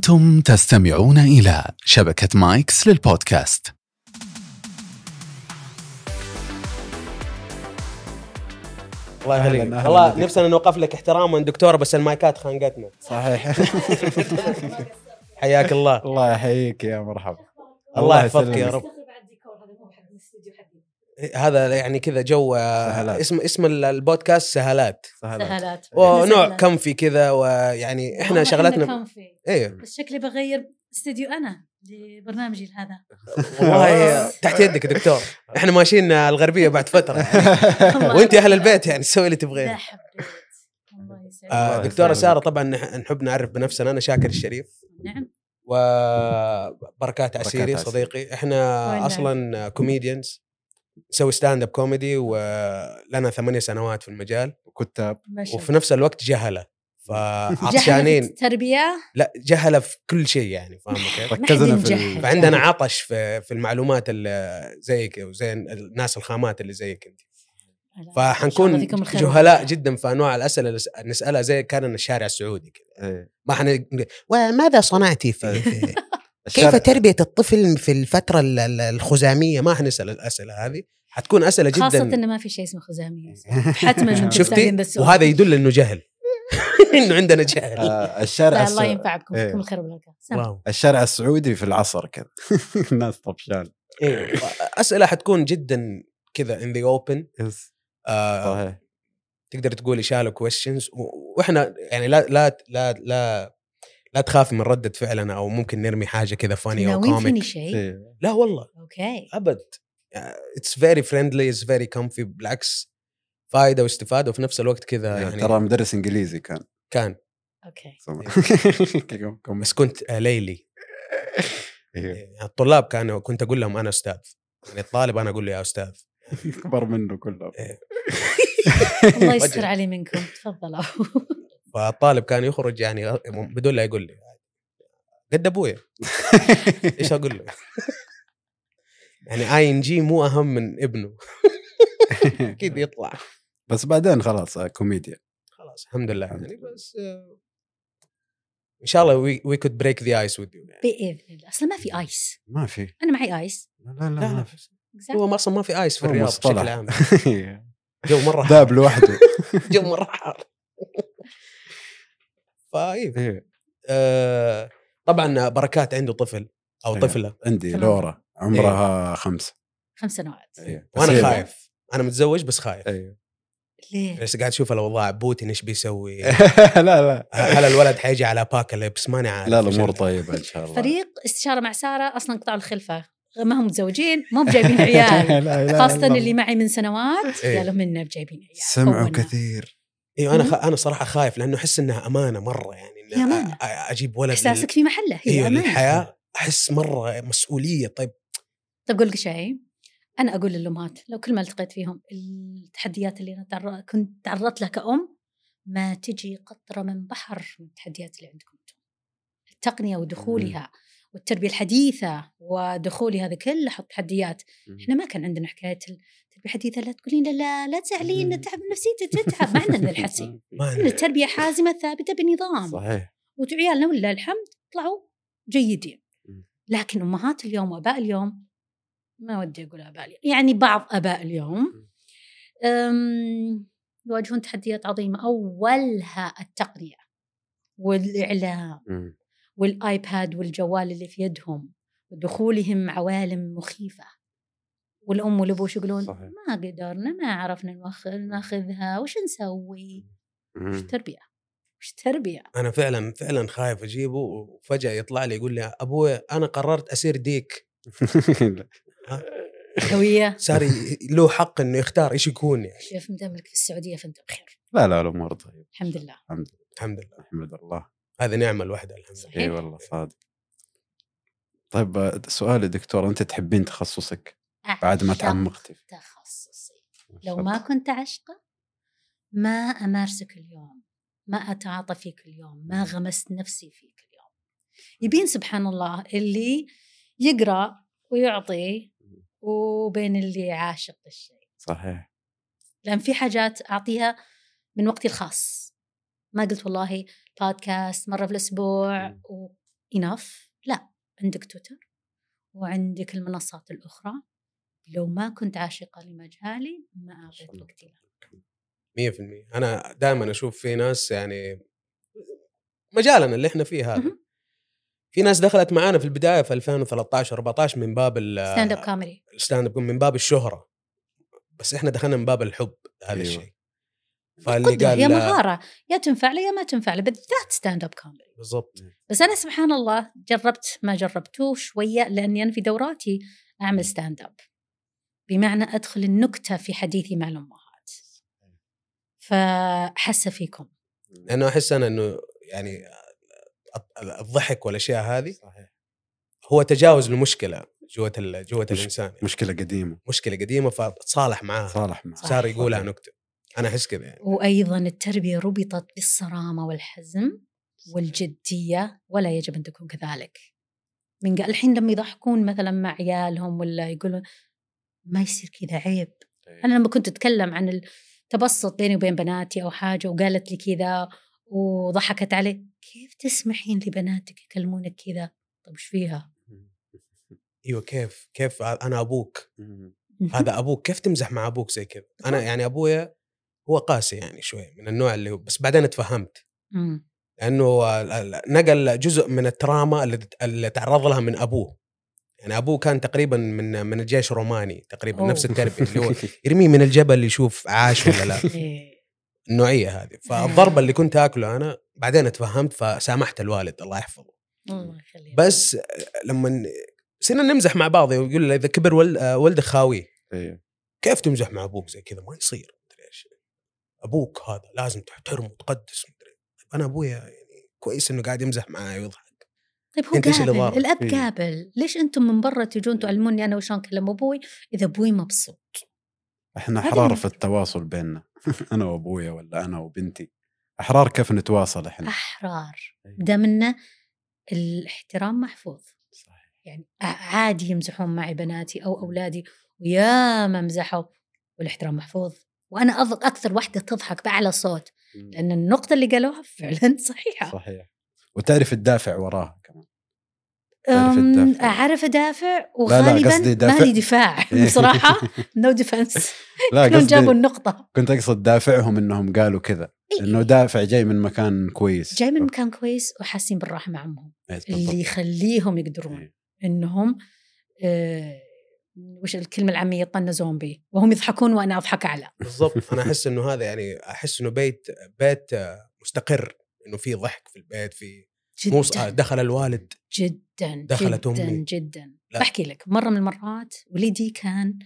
أنتم تستمعون إلى شبكة مايكس للبودكاست. الله يخليك والله. نفسنا نوقف لك احتراما دكتورة بس المايكات خانقتنا. صحيح. حياك الله. الله يحييك يا مرحبا. الله يحفظك يا. رب. هذا يعني كذا جو آه، سهلات. اسم اسم ال- البودكاست سهالات سهلات. سهلات. ونوع سهلات. comfy كذا ويعني إحنا شغلتنا comfy إيه. بس شكلي بغير استديو أنا لبرنامجي هذا. والله تحت يدك يا دكتور. إحنا ماشيين الغربية بعد فترة الله وأنت أهل. البيت يعني سوي اللي لا تبغيه حبيت. الله يسعدك. آه دكتورة. سارة طبعا نح- نحب نعرف بنفسنا. أنا شاكر الشريف. نعم. وبركات عسيري. صديقي. إحنا أصلا comedians نسوي stand up comedy ولنا ثمانية سنوات في المجال. كتاب ما شاء وفي نفس الوقت جهلة. جهلة في فعطشانين التربيه لا جهلة في كل شيء يعني فاهم كيف؟ ركزنا في فعندنا عطش في في المعلومات اللي زيك وزي الناس الخامات اللي زيك انت. فحنكون جهلاء. جدا في أنواع الأسئلة اللي نسألها زي كان الشارع السعودي كذا إيه. ما حن وماذا صنعتي في كيف تربية الطفل في الفترة ال- ال- الخزامية؟ ما حنسال الأسئلة هذه. حتكون أسئلة جدا. خاصة انه ما في شيء اسمه خزامية. حتما شفتي. وهذا يدل إنه جهل. إنه عندنا جهل. آه، الشارع الله ينفعكم. إيه. فيكم الخير. wow. الشارع السعودي في العصر كذا. الناس طفشان. إيه. أسئلة حتكون جدا كذا in the open صحيح. تقدر تقولي shallow questions وإحنا يعني لا لا لا لا لا تخافي من ردة فعلنا أو ممكن نرمي حاجة كذا funny أو funny comic شيء؟ إيه. لا والله. okay. أبد. it's very friendly it's very comfy بالعكس فائده واستفادة وفي نفس الوقت كذا إيه، يعني ترى مدرس إنجليزي كان. كان. okay. كم- بس كنت آه، ليلي. إيه. يعني الطلاب كانوا كنت أقول لهم أنا أستاذ. يعني الطالب أنا أقول له يا أستاذ. اكبر منه كله الله يستر علي منكم. تفضلوا. فالطالب كان يخرج يعني بدون لا يقول لي. قد ابويا إيش أقول له؟ يعني ING مو أهم من ابنه. أكيد يطلع. بس بعدين خلاص آه، كوميديا. خلاص الحمد لله. يعني بس آه، إن شاء الله we could break the ice with you بإذن الله. أصلا ما في ice ما في. أنا معي ice لا لا لا, ما في. هو أصلا ما في ice في الرياض. بشكل عام. جو مرة حار. داب لوحده. جو مرة حار. فايه إيه. آه، طبعا بركات عنده طفل أو إيه. طفلة عندي تمام. لورا عمرها خمسه خمس سنوات إيه. بس وأنا هي- خايف أنا متزوج بس خايف إيه. ليه؟ بس قاعد أشوف الاوضاع بوتين إيش بيسوي لا لا هل الولد حيجي على باكاليبس ماني عارف لا الأمور ال- طيبة إن شاء الله فريق استشارة مع سارة أصلا قطعوا الخلفة ما هم متزوجين مو بجايبين عيال لا. اللي معي من سنوات إيه. قالوا منا بجايبين عيال سمعوا. كثير أيوه أنا. خ... أنا صراحة خايف لأنه أحس إنها أمانة مرة يعني إن أمانة. أ- أجيب ولد إحساسك في محله هي أيوه أمانة. للحياة أحس مرة مسؤولية طيب طيب أقول لك شيء أنا أقول للأمهات لو كل ما التقيت فيهم التحديات اللي أنا تعر- كنت تعرضت لها كأم ما تجي قطرة من بحر من التحديات اللي عندكم أنتم. التقنية ودخولها والتربية الحديثة ودخولي هذا كله حط تحديات إحنا ما كان عندنا حكاية الحديثه لا تقولين لا لا تزعلين مم. نتعب نفسيتي تتعب. ما عندنا الحسي عندنا التربية حازمة ثابتة بنظام. صحيح. وعيالنا ولله الحمد طلعوا جيدين. لكن أمهات اليوم وأباء اليوم ما ودي أقول أباء اليوم يعني بعض أباء اليوم يواجهون تحديات عظيمة. أولها التقنية والإعلام. والآيباد والجوال اللي في يدهم ودخولهم عوالم مخيفة. والأم والأبو شو يقولون؟ صحيح. ما قدرنا ما عرفنا ناخذها وش نسوي؟ وش. تربية؟ وش تربية؟ أنا فعلا فعلا خايف أجيبه وفجأة يطلع لي يقول لي أبوي أنا قررت أسير ديك. هويه صار له حق إنه يختار إيش يكون يعني. شوف مدامك في السعودية فأنت بخير. لا لا الأمور طيبة. الحمد لله. الحمد لله. الحمد لله. هذه نعمة الوحدة الحمد لله. إي والله صادق. طيب سؤالي دكتور أنت تحبين تخصصك؟ بعد ما تعمقتي فيه. تخصصي. لو ما كنت عشقه ما أمارسك اليوم ما أتعاطى فيك اليوم ما غمست نفسي فيك اليوم. يبين سبحان الله اللي يقرأ ويعطي وبين اللي عاشق الشيء. صحيح. لأن في حاجات أعطيها من وقتي الخاص. ما قلت والله بودكاست مرة في الأسبوع مم. و... enough لا عندك تويتر وعندك المنصات الأخرى. لو ما كنت عاشقة لمجالي ما أعطيت وقتي له. 100% أنا دائما أشوف في ناس يعني مجالنا اللي إحنا فيه هذا. في ناس دخلت معانا في البداية في 2013 14 من باب stand up comedy ال stand up من باب الشهرة. بس إحنا دخلنا من باب الحب هذا أيوة. الشيء. فاللي قال هي لا، مهارة. يا تنفع لي يا ما تنفع لي بالذات stand-up comedy بالضبط. بس أنا سبحان الله جربت ما جربته شوية لأني أنا في دوراتي أعمل stand-up بمعنى أدخل النكتة في حديثي مع الأمهات فحاسة فيكم لأنه أحس أنا إنه يعني الضحك والأشياء هذه صحيح. هو تجاوز لمشكله جوة ال- جوة مش- الإنسان يعني. مشكلة قديمة. مشكلة قديمة فتصالح معاها. صالح معه صح. صار يقولها صحيح. نكتة. أنا أحس كذا يعني. وأيضا التربية ربطت بالصرامة والحزم والجدية ولا يجب أن تكون كذلك. من قال الحين لما يضحكون مثلا مع عيالهم ولا يقولون ما يصير كذا عيب. أنا لما كنت أتكلم عن التبسط بيني وبين بناتي أو حاجة وقالت لي كذا وضحكت عليه كيف تسمحين لبناتك يكلمونك كذا؟ طب إيش فيها؟ أيوه كيف؟ كيف؟ أنا أبوك. هذا أبوك. كيف تمزح مع أبوك زي كذا؟ أنا يعني أبويا هو قاسي يعني شوي من النوع اللي هو بس بعدين اتفهمت. مم. لأنه نقل جزء من التراما اللي, اللي تعرض لها من أبوه. يعني أبوه كان تقريبا من من الجيش الروماني تقريبا أوه. نفس التربية اللي هو يرميه من الجبل يشوف عاش ولا لا. إيه. النوعية هذه. فالضربة اللي كنت آكله أنا بعدين اتفهمت فسامحت الوالد الله يحفظه. الله يخليك. بس لما صرنا نمزح مع بعض يقول لي إذا كبر ول- ولدك خاويه أيوه كيف تمزح مع أبوك زي كذا؟ ما يصير مدري إيش. أبوك هذا لازم تحترمه وتقدس مدري طيب أنا أبويا يعني كويس إنه قاعد يمزح معي ويضحك طيب هو اللي قابل؟ الأب إيه. قابل. ليش أنتم من برا تجون تعلموني أنا وشلون اكلم أبوي؟ إذا أبوي مبسوط. إحنا احرار. في التواصل بيننا. أنا وأبويا ولا أنا وبنتي. أحرار كيف نتواصل إحنا؟ أحرار. أيوة. دامنا الاحترام محفوظ. صحيح. يعني عادي يمزحون معي بناتي أو أولادي ويا ما مزحوا والاحترام محفوظ. وأنا أكثر واحدة تضحك بأعلى صوت. لأن النقطة اللي قالوها فعلا صحيحة. صحيح. وتعرف الدافع وراها كمان. أعرف أدافع لا، وغالبا قصدي ما دافع. لي دفاع بصراحة. No defense لا كلهم جابوا قصدي النقطة. كنت أقصد دافعهم إنهم قالوا كذا إنه دافع جاي من مكان كويس. جاي من مكان كويس وحاسين بالراحة مع أمهم. إيه،. اللي يخليهم يقدرون إيه. إنهم آه وش الكلمة العامية؟ يطنزون بي وهم يضحكون وأنا أضحك اعلى بالضبط. أنا أحس إنه هذا يعني أحس إنه بيت بيت مستقر. إنه في ضحك في البيت في مو جدا. دخل الوالد جدا دخلت جدا أمي. جدا. لا. بحكي لك مرة من المرات وليدي كان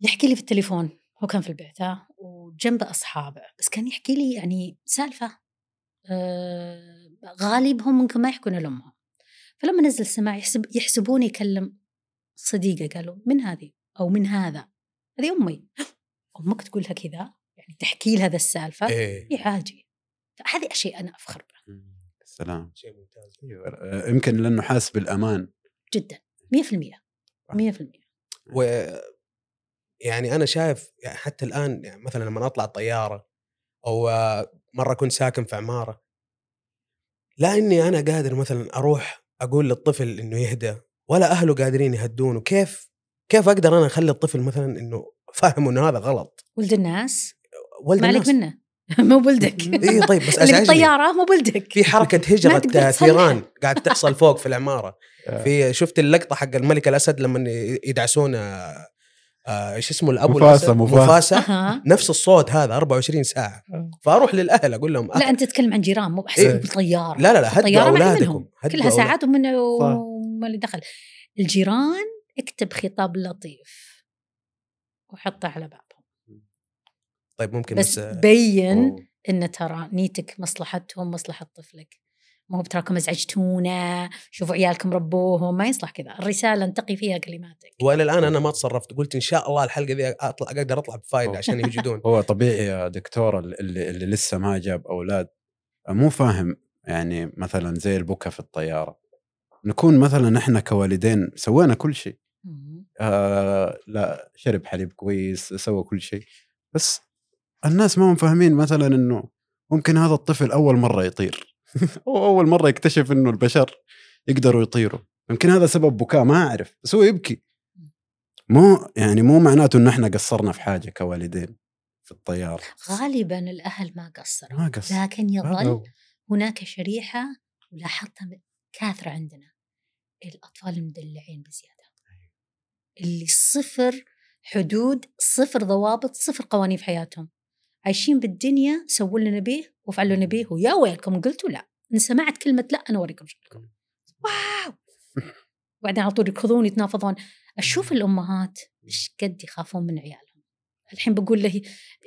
يحكي لي في التليفون هو كان في البيت ها وجنبه أصحابه بس كان يحكي لي يعني سالفة آه غالبهم ممكن ما يحكون لامهم فلما نزل السماع يحسب يحسبوني يكلم صديقه قالوا من هذه؟ أو من هذا؟ هذه أمي. أمك تقول لها كذا؟ يعني تحكي لها ذا السالفة؟ إيه. اي عادي هذه أشياء أنا أفخر بها. سلام. شيء ممتاز. أيوة. آه، يمكن لأنه حاس بالأمان. جدا. 100% 100% و يعني أنا شايف يعني حتى الآن يعني مثلا لما أطلع الطيارة أو آه، مرة كنت ساكن في عمارة لا إني أنا قادر مثلا أروح أقول للطفل إنه يهدى ولا أهله قادرين يهدونه. كيف كيف أقدر أنا أخلي الطفل مثلا إنه فاهم إنه هذا غلط؟ ولد الناس؟ ولد ما عليك الناس. منه. مو بولدك اي طيب بس اللي أزعجني. بالطيارة مو بولدك في حركة هجره. ثيران قاعد تحصل فوق في العمارة. آه. في شفت اللقطة حق الملك الأسد لما يدعسون آه، آه، إيش اسمه الأبو مفاسة،؟ مفاسة. نفس الصوت هذا 24 ساعة. فأروح للأهل أقول لهم لا أنت تتكلم عن جيران مو بحسب إيه. بالطياره لا لا لا هدوا الطيارة أولادكم كلها ساعات ومن اللي دخل. الجيران اكتب خطاب لطيف. وحطه على بابهم طيب ممكن بس بس, بين أوه. إن ترى نيتك مصلحتهم مصلحة طفلك. مو بتراكم ازعجتونا شوفوا عيالكم ربوهم ما يصلح كذا. الرسالة انتقي فيها كلماتك. وإلى الآن أنا ما تصرفت قلت إن شاء الله الحلقة ذي أطلع أقدر أطلع بفائده أوه. عشان يوجدون. هو طبيعي يا دكتور اللي, اللي لسه ما جاب أولاد مو فاهم يعني مثلا زي البكا في الطيارة. نكون مثلا إحنا كوالدين سوينا كل شيء. آه لا شرب حليب كويس سوى كل شيء. بس الناس ما هم فاهمين مثلا إنه ممكن هذا الطفل أول مرة يطير. هو أول مرة يكتشف إنه البشر يقدروا يطيروا. يمكن هذا سبب بكاء ما أعرف بس هو يبكي. مو يعني مو معناته انه إحنا قصرنا في حاجة كوالدين في الطياره غالبا الأهل ما قصروا. ما قصر لكن يظل. هناك شريحة ولاحظتها كاثرة عندنا. الأطفال المدلعين بزيادة. اللي صفر حدود صفر ضوابط صفر قوانين في حياتهم. عايشين بالدنيا سووا اللي نبيه وفعلوا اللي نبيه ويا ويلكم. قلتوا لا. إن سمعت كلمة لا أنا أوريكم شكلكم واو! وبعدين على طول يركضون يتنافضون. أشوف الأمهات إيش قد يخافون من عيالهم. الحين بقول له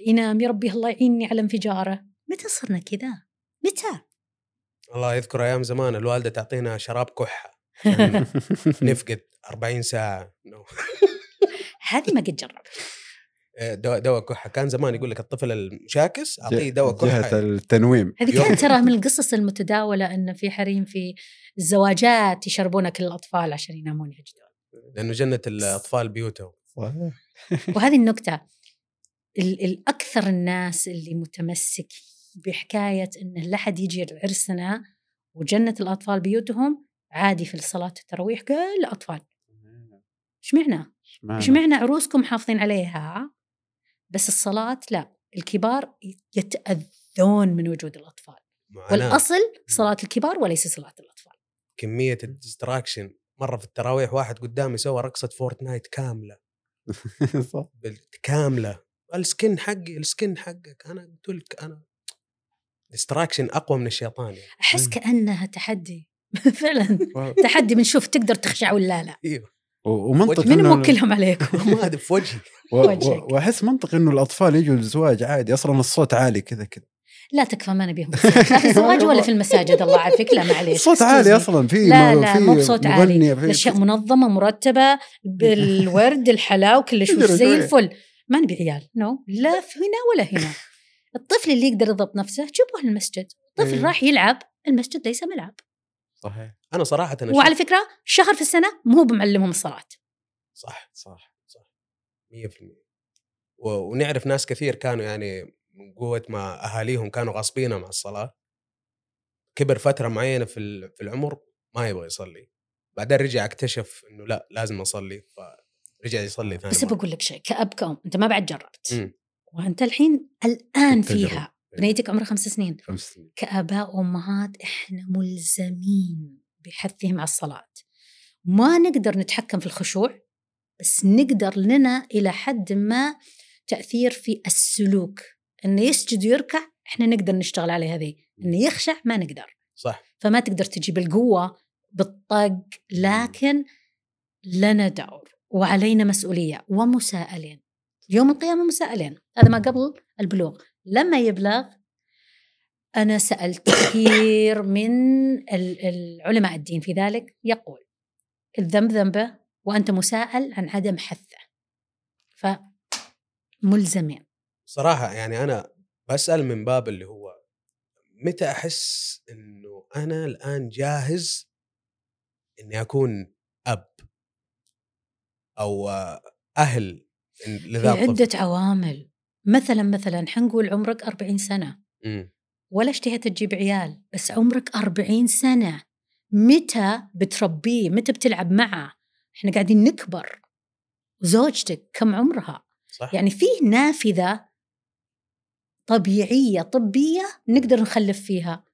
ينام يا ربي الله يعيني على انفجاره. متى صرنا كذا؟ متى؟ الله يذكر أيام زمان الوالدة تعطينا شراب كحة. نفقد 40 ساعة. هذه ما قد جربت. دواء دواء كحة. كان زمان يقول لك الطفل المشاكس أعطيه دواء جهة كحه التنويم. هذه. كانت ترى من القصص المتداولة أن في حريم في الزواجات يشربون كل الأطفال عشان ينامون يهجدون لأنه جنة الأطفال بيوتهم. صحيح. وهذه النكتة ال- الأكثر الناس اللي متمسك بحكاية أنه لا حد يجي عرسنا وجنة الأطفال بيوتهم عادي في صلاة التراويح كل الأطفال إيش معنى؟ إيش معنى عروسكم حافظين عليها؟ بس الصلاة لا الكبار يتأذون من وجود الأطفال. معاناة. والأصل صلاة الكبار وليس صلاة الأطفال. كمية ال distraction مرة في التراويح واحد قدامي سوى رقصة Fortnite كاملة. صح. كاملة. السكن حقي السكن حقك. أنا قلت لك أنا ديستراكشن أقوى من الشيطان يعني. أحس. كأنها تحدي. فعلا. تحدي بنشوف تقدر تخشع ولا لا. إيوه. ومنطق من موكلهم عليكم؟ ما هذا في وجهي. وأحس منطق إنه الأطفال يجوا الزواج عادي أصلا الصوت عالي كذا كذا. لا تكفى ما نبيهم في الزواج. لا في الزواج ولا في المساجد الله يعافيك. لا معليش الصوت excuse عالي. أصلا في لا لا مو بصوت عالي. الأشياء منظمة مرتبة بالورد الحلاوة كل شيء زي. الفل. ما نبي عيال نو. لا هنا ولا هنا. الطفل اللي يقدر يضبط نفسه جيبوه للمسجد طفل إيه. راح يلعب المسجد ليس ملعب. صحيح. أنا صراحة أنا وعلى فكرة شهر في السنة مو بمعلمهم الصلاة. صح صح صح. 100% و- ونعرف ناس كثير كانوا يعني من قوة ما أهاليهم كانوا غاصبينهم على الصلاة. كبر فترة معينة في ال- في العمر ما يبغى يصلي. بعدين رجع اكتشف إنه لا لازم أصلي فرجع يصلي ثاني بس. بقول لك شيء كأب كأم أنت ما بعد جربت. مم. وأنت الحين الآن بالتجربة. فيها بنيتك عمرها خمس سنين. خمس سنين. كآباء وأمهات إحنا ملزمين بحثهم على الصلاة. ما نقدر نتحكم في الخشوع بس نقدر لنا إلى حد ما تأثير في السلوك. إنه يسجد ويركع إحنا نقدر نشتغل على هذه إنه يخشع ما نقدر. صح. فما تقدر تجي بالقوة بالطق لكن لنا دور وعلينا مسؤولية ومساءلين. يوم القيامة مساءلين. هذا ما قبل البلوغ. لما يبلغ أنا سألت كثير من ال- العلماء الدين في ذلك يقول الذنب ذنبه وأنت مساءل عن عدم حثه. فملزمين. صراحة يعني أنا بسأل من باب اللي هو متى أحس إنه أنا الآن جاهز إني أكون أب؟ أو أهل في لذا الطفل. عدة عوامل. مثلا مثلا حنقول عمرك 40 سنة. مم. ولا اشتهيت تجيب عيال بس عمرك 40 سنة. متى بتربيه؟ متى بتلعب معه؟ إحنا قاعدين نكبر. زوجتك كم عمرها؟ صح. يعني فيه نافذة طبيعية طبية نقدر نخلف فيها.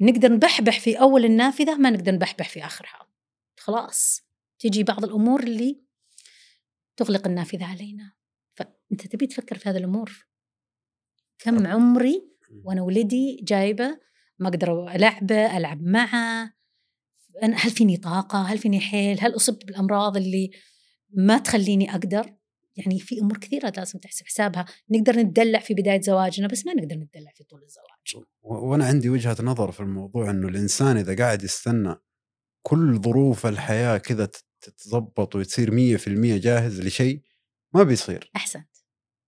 نقدر نبحبح في أول النافذة ما نقدر نبحبح في آخرها. خلاص. تجي بعض الأمور اللي تغلق النافذة علينا. فأنت تبي تفكر في هذه الأمور. كم عمري وأنا ولدي جايبة ما أقدر ألعبه ألعب معه أنا هل فيني طاقة؟ هل فيني حيل؟ هل أصبت بالأمراض اللي ما تخليني أقدر؟ يعني في أمور كثيرة لازم تحسب حسابها. نقدر نتدلع في بداية زواجنا بس ما نقدر نتدلع في طول الزواج. وأنا عندي وجهة نظر في الموضوع إنه الإنسان إذا قاعد يستنى كل ظروف الحياة كذا تت- تتظبط وتصير 100% جاهز لشيء ما بيصير. احسنت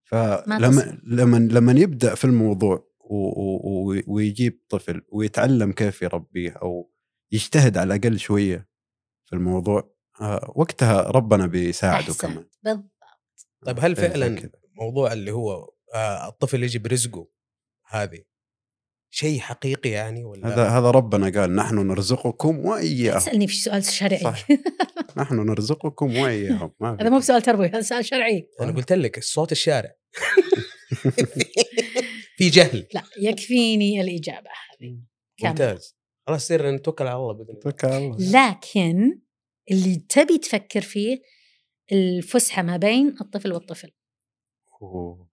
فلما. لما لما يبدأ في الموضوع و- و- و- ويجيب طفل ويتعلم كيف يربيه أو يجتهد على الأقل شوية في الموضوع آه، وقتها ربنا بيساعده كمان بالضبط طيب هل زي فعلا. موضوع اللي هو آه، الطفل يجي برزقه هذه شيء حقيقي يعني ولا هذا هذا ربنا قال نحن نرزقكم وإياهم. تسألني في سؤال شرعي. صح. نحن نرزقكم وإياهم. هذا مو بسؤال تربوي هذا سؤال شرعي. أنا قلت لك الصوت الشارع. في جهل. لا يكفيني الإجابة هذه. ممتاز. خلاص سير نتوكل على الله بإذن الله. توكل على الله. لكن اللي تبي تفكر فيه الفسحة ما بين الطفل والطفل. أوه.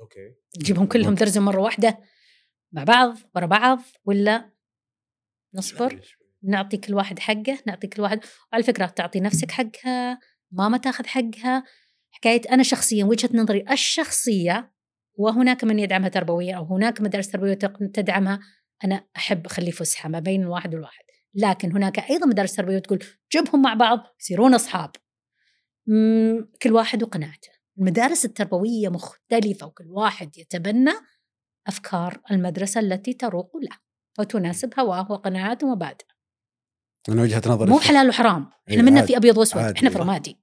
أوكي. تجيبهم كلهم. درزهم مرة واحدة. مع بعض ورا بعض ولا نصبر؟ نعطي كل واحد حقه نعطي كل واحد. وعلى فكرة تعطي نفسك حقها ماما تاخذ حقها. حكاية أنا شخصيا وجهة نظري الشخصية وهناك من يدعمها تربويا أو هناك مدارس تربوية تدعمها أنا أحب أخلي فسحة ما بين الواحد والواحد. لكن هناك أيضا مدارس تربوية تقول جيبهم مع بعض يصيرون أصحاب. كل واحد وقناعته. المدارس التربوية مختلفة وكل واحد يتبنى أفكار المدرسة التي تروق. له وتناسب هواه وقناعاته ومبادئه من وجهة نظري مو حلال وحرام. إحنا إيه، منا عادي. في أبيض وأسود. عادي. إحنا في رمادي.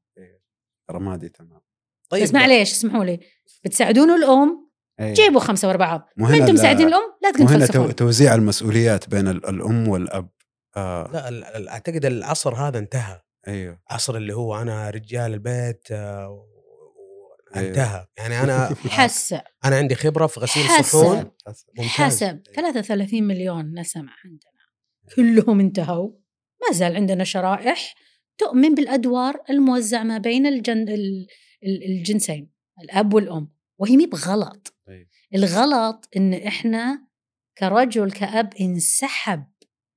رمادي تمام. طيب بس معليش اسمحوا لي. بتساعدون الأم؟ إيه. جيبوا خمسة ورا بعض ما أنتم مساعدين الأم؟ لا تفلسفون توزيع المسؤوليات بين ال- الأم والأب. آه. لا أعتقد العصر هذا انتهى. أيوه. عصر اللي هو أنا رجال البيت آه،. انتهى. يعني أنا حسب أنا عندي خبرة في غسيل. الصحون ممتاز. حسب 33 مليون نسمة عندنا. كلهم انتهوا. ما زال عندنا شرائح تؤمن بالأدوار الموزعة ما بين الجن ال- ال- الجنسين الأب والأم. وهي مي بغلط. أيوه. الغلط إن إحنا كرجل كأب انسحب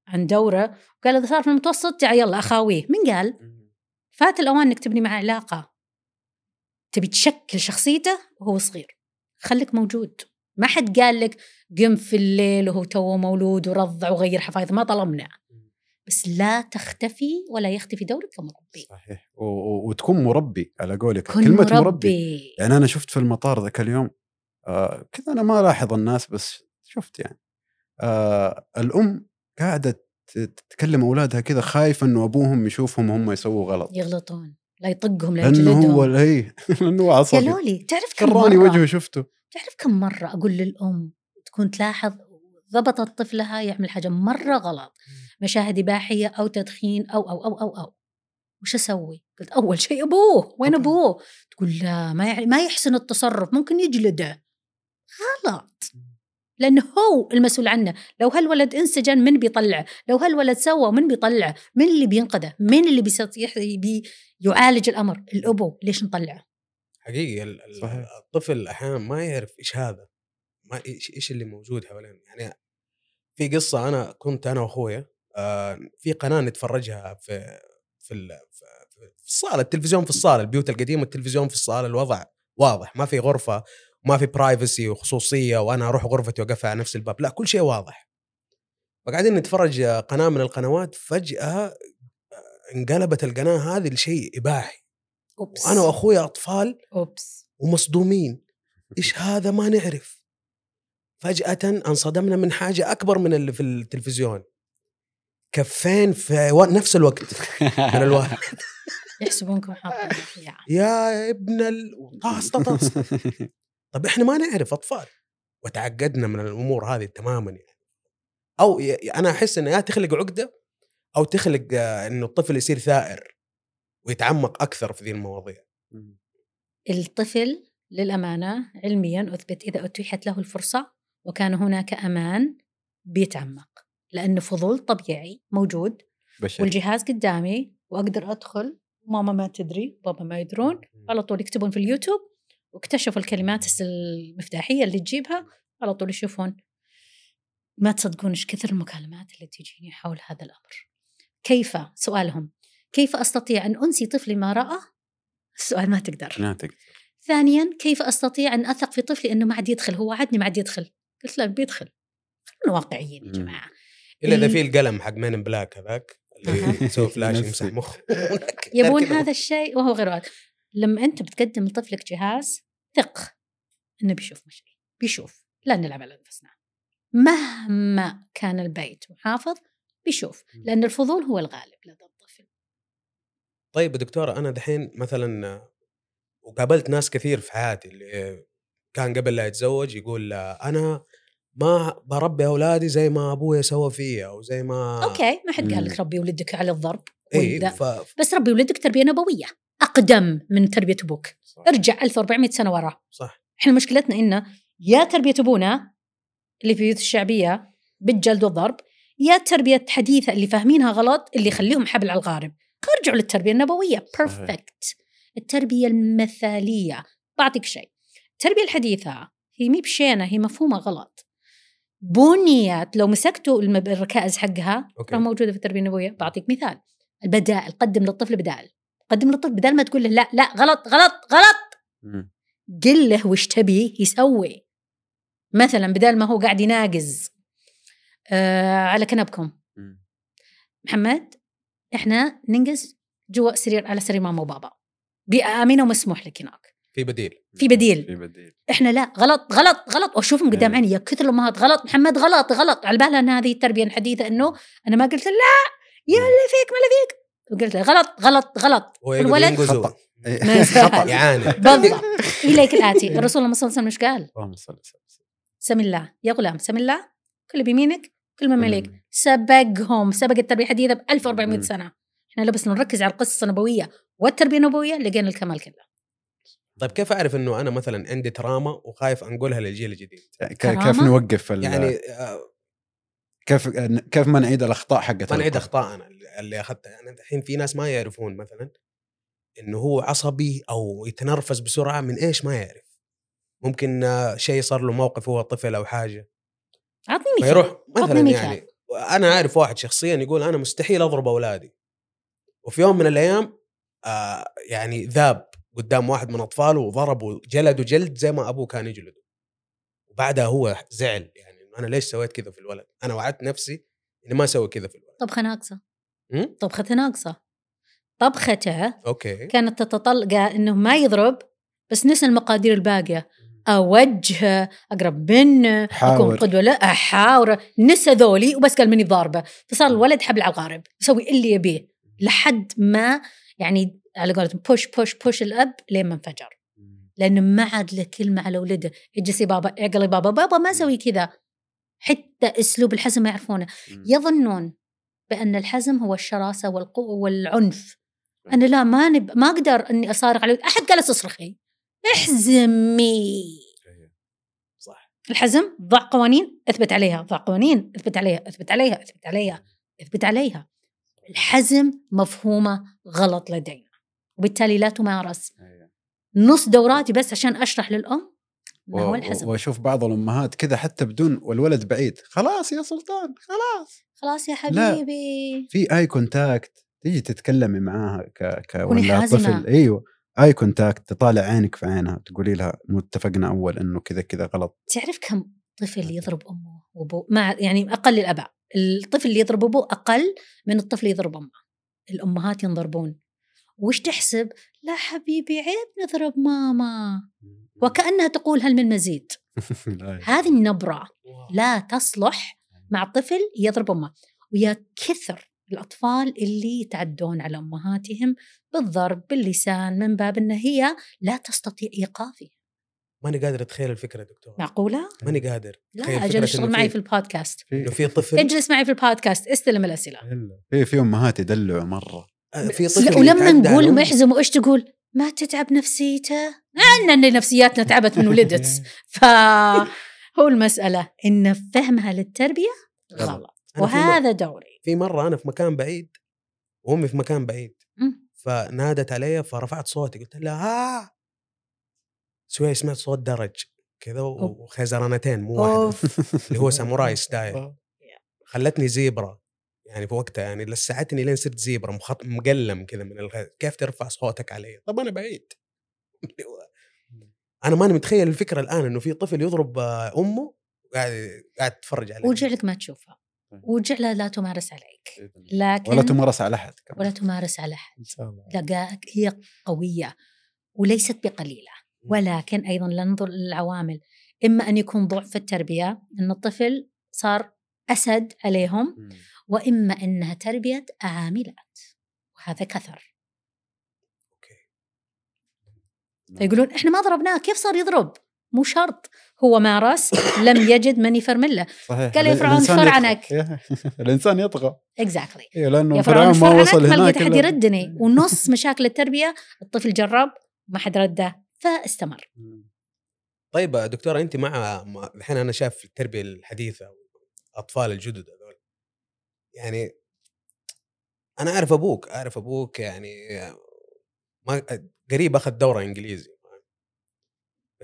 عن دوره وقال إذا صار في المتوسط تعال يلا أخاويه. من قال؟ فات الأوان انك تبني معه علاقة. تبي تشكل شخصيته وهو صغير. خليك موجود. ما حد قال لك قم في الليل وهو توه مولود ورضع وغير حفايظ ما طلبنا بس لا تختفي ولا يختفي دورك كمربي. صحيح. و- و- وتكون مربي على قولك. كن كلمة مربي, مربي. يعني أنا شفت في المطار ذاك اليوم آه كذا أنا ما ألاحظ الناس بس شفت يعني. آه الأم قاعدة ت- تتكلم أولادها كذا خايفة إنه أبوهم يشوفهم هم يسووا غلط. يغلطون. لا يطقهم لا لأنه هو يجلدهم اي لأنه هو عصبي قالوا لي تعرف كم كراني مرة وجهه شفته. تعرف كم مرة أقول للأم تكون تلاحظ ضبطت طفلها يعمل حاجة مرة غلط مشاهد إباحية أو تدخين أو أو أو أو أو. وش أسوي؟ قلت أول شيء أبوه. وين. أبوه؟ تقول لا ما يعني ما يحسن التصرف ممكن يجلده. غلط. لأنه هو المسؤول عنه. لو هالولد انسجن من بيطلعه؟ لو هالولد سوى من بيطلعه؟ من اللي بينقذه؟ من اللي بي يعالج الأمر؟ الأبو. ليش نطلعه؟ حقيقي صحيح. الطفل أحيانا ما يعرف إيش هذا. ما إيش إيش اللي موجود حوالينا يعني في قصة أنا كنت أنا وأخويا آه، في قناة نتفرجها في في ال- في- في الصالة. التلفزيون في الصالة البيوت القديمة التلفزيون في الصالة. الوضع واضح ما في غرفة. ما في برايفسي وخصوصية وأنا أروح غرفتي وأقفل على نفس الباب. لا كل شيء واضح. فقاعدين نتفرج قناة من القنوات فجأة انقلبت القناة هذه لشيء إباحي. أوبس. وأنا واخويا أطفال أوبس. ومصدومين. إيش هذا؟ ما نعرف. فجأة انصدمنا من حاجة أكبر من اللي في التلفزيون. كفين في نفس الوقت. من الواحد. يحسبونكم حاطين يا ابن ال... طاس طاس. طب إحنا ما نعرف أطفال. وتعقدنا من الأمور هذه تماما يعني. أو أنا أحس إنه يا تخلق عقدة أو تخلق آه، إنه الطفل يصير ثائر ويتعمق أكثر في ذي المواضيع. الطفل للأمانة علميا أثبت إذا أتيحت له الفرصة وكان هناك أمان بيتعمق. لأنه فضول طبيعي موجود بشري. والجهاز قدامي وأقدر أدخل ماما ما تدري بابا ما يدرون على طول يكتبون في اليوتيوب واكتشفوا الكلمات المفتاحية اللي تجيبها على طول يشوفون. ما تصدقون إيش كثر المكالمات اللي تجيني حول هذا الأمر. كيف؟ سؤالهم. كيف أستطيع أن أنسي طفلي ما رأى؟ السؤال ما تقدر. ما تقدر. ثانيا كيف أستطيع أن أثق في طفلي إنه ما عاد يدخل؟ هو وعدني ما عاد يدخل. قلت له بيدخل. خلونا واقعيين يا إلا إذا ال- في القلم حق مين بلاك هذاك. اللي يسوي فلاش. يمسح مخه. يبون. هذا الشيء وهو غير واقع. لما أنت بتقدم لطفلك جهاز ثق إنه بيشوف مشي بيشوف لا نلعب على أنفسنا مهما كان البيت محافظ بيشوف لأن الفضول هو الغالب لدى الطفل طيب يا دكتورة أنا دحين مثلا وقابلت ناس كثير في حياتي اللي كان قبل لا يتزوج يقول أنا ما بربي أولادي زي ما ابويا سوى فيا أو زي ما أوكي ما حد قال. لك ربي ولدك على الضرب والذا. ف... بس ربي ولدك تربية نبوية أقدم من تربية أبوك. ارجع 1400 سنة ورا. صح. إحنا مشكلتنا انه يا تربية أبونا اللي في البيوت الشعبية بالجلد والضرب يا التربيه الحديثه اللي فاهمينها غلط اللي يخليهم حبل على الغارب. ارجعوا للتربية النبوية. Perfect التربية المثالية. بعطيك شيء. التربية الحديثة هي مي بشينة هي مفهومة غلط. بنيت لو مسكتوا الركائز حقها أوكي. موجودة في التربية النبوية. بعطيك مثال. البدائل قدم للطفل بدائل. قدم للطفل بدل ما تقول له لا لا غلط غلط غلط. قل له وش تبي يسوي. مثلا بدل ما هو قاعد يناقز آه على كنبكم. محمد إحنا ننقز جوا سرير على سرير ماما وبابا. بأمينة ومسموح لك هناك. في بديل. في بديل. في بديل. إحنا لا غلط غلط غلط. واشوفهم قدام إيه. عيني يا كثر الأمهات غلط. محمد غلط غلط. على بالها إن هذه التربية الحديثة إنه أنا ما قلت لا! يا. اللي فيك ما اللي فيك! وقلت له غلط غلط غلط. ينقزوا خطأ. خطأ. يعاني. بالضبط. إليك الآتي. الرسول صلى الله عليه وسلم إيش قال؟ اللهم صل وسلم. سم الله. يا غلام سم الله. كل بيمينك كل ما مليك. مم. سبقهم. سبق التربية الحديثة ب 1400 مم. سنة. إحنا لو بس نركز على القصص النبوية والتربية النبوية لقينا الكمال كله. طيب كيف أعرف إنه أنا مثلا عندي تراما وخايف أنقلها للجيل الجديد كيف؟ نوقف ال- يعني آه، كيف كيف ما نعيد الأخطاء حقت ما نعيد؟ اخطائنا اللي اخذتها يعني الحين في ناس ما يعرفون مثلا إنه هو عصبي أو يتنرفز بسرعة من إيش ما يعرف. ممكن شيء صار له موقف هو طفل أو حاجة. اعطني مثال. فيروح عطني مثلا مثال. يعني أنا أعرف واحد شخصيا يقول أنا مستحيل أضرب أولادي. وفي يوم من الأيام آه يعني ذاب قدام واحد من أطفاله وضربه جلده جلد زي ما أبوه كان يجلده. وبعدها هو زعل يعني أنا ليش سويت كذا في الولد؟ أنا وعدت نفسي إني ما أسوي كذا في الولد. طبخة ناقصة. أمم؟ طبخته ناقصة. طبخته أوكي. كانت تتطلق إنه ما يضرب بس نسى المقادير الباقية. اوجهه أقرب منه أكون. قدوة لا أحاوره. نسى ذولي وبس قال مني ضاربة. فصار الولد حبل على الغارب يسوي اللي يبيه لحد ما يعني على قولتهم بوش بوش بوش الأب لين ما انفجر. لأنه ما عاد له كلمة على ولده. اجلس يا بابا اعقل بابا بابا ما أسوي كذا. حتى أسلوب الحزم ما يعرفونه. يظنون بأن الحزم هو الشراسة والقوه والعنف. أنا لا ما نب... ما أقدر إني أصارخ على أحد قال تصرخي احزمي. صح. الحزم ضع قوانين أثبت عليها. ضع قوانين أثبت عليها. أثبت عليها. أثبت عليها. أثبت عليها. الحزم مفهومة غلط لدينا. وبالتالي لا تمارس. أيوة. نص دوراتي بس عشان أشرح للأم ما هو و- الحزم وأشوف بعض الأمهات كذا حتى بدون والولد بعيد. خلاص يا سلطان خلاص. خلاص يا لا. حبيبي. في eye contact تيجي تتكلمي معاها ك ك ولا. طفل. أيوه eye contact تطالع عينك في عينها تقولي لها مو اتفقنا أول إنه كذا كذا غلط. تعرف كم طفل يضرب أمه وأبوه؟ مع يعني أقل الأباء. الطفل اللي يضرب أبوه أقل من الطفل اللي يضرب أمه. الأمهات ينضربون. وش تحسب؟ لا حبيبي عيب نضرب ماما. وكأنها تقول هل من مزيد. هذه النبرة لا تصلح مع طفل يضرب أمه ويا كثر الأطفال اللي يتعدون على أمهاتهم بالضرب باللسان من باب ان هي لا تستطيع إيقافه. ماني قادر أتخيل الفكرة دكتور. معقولة؟ ماني قادر. لا أجل اشتغل معي في- البودكاست. إنه في طفل. اجلس معي في البودكاست استلم الأسئلة. في في أمهات يدلعوا مرة. آه، في طفل ولما نقول أمه. محزم وإيش تقول؟ ما تتعب نفسيته؟ عنا أن نفسياتنا تعبت من ولدت. فهو المسألة. إن فهمها للتربية غلط. وهذا دوري. في مرة أنا في مكان بعيد وأمي في مكان بعيد. فنادت علي فرفعت صوتي قلت لها ها شوي سمعت صوت درج كذا. وخيزرانتين مو واحدة. اللي هو ساموراي style. خلتني zebra. يعني في وقتها يعني لسعتني لين صرت zebra مخط... مقلم كذا من الغيظ كيف ترفع صوتك علي؟ طب أنا بعيد. أنا ماني متخيل الفكرة الآن إنه في طفل يضرب أمه قاعد قاعد تتفرج عليه وجعلك ما تشوفها وجعلها لا تمارس عليك. لكن ولا تمارس على أحد ولا تمارس على أحد. إن شاء الله. لقاك هي قوية وليست بقليلة. ولكن أيضا ننظر للعوامل. إما أن يكون ضعف في التربية إن الطفل صار أسد عليهم مم. وإما إنها تربية عاملات وهذا كثر. أوكي. فيقولون إحنا ما ضربناه كيف صار يضرب؟ مو شرط هو مارس لم يجد من يفرمن له صحيح. قال يا فرعون الإنسان اشفر يطغى. عنك. إيه. الإنسان يطغى. اكزاكتلي إيه لأنه فرعون ما وصل ما هناك لقيت احد إلا- يردني. ونص مشاكل التربية الطفل جرب ما حد رده فاستمر. طيب دكتورة أنت مع الحين أنا شايف التربية الحديثة الاطفال الجدد هذول. يعني أنا أعرف أبوك أعرف أبوك يعني ما قريب أخذ دورة إنجليزي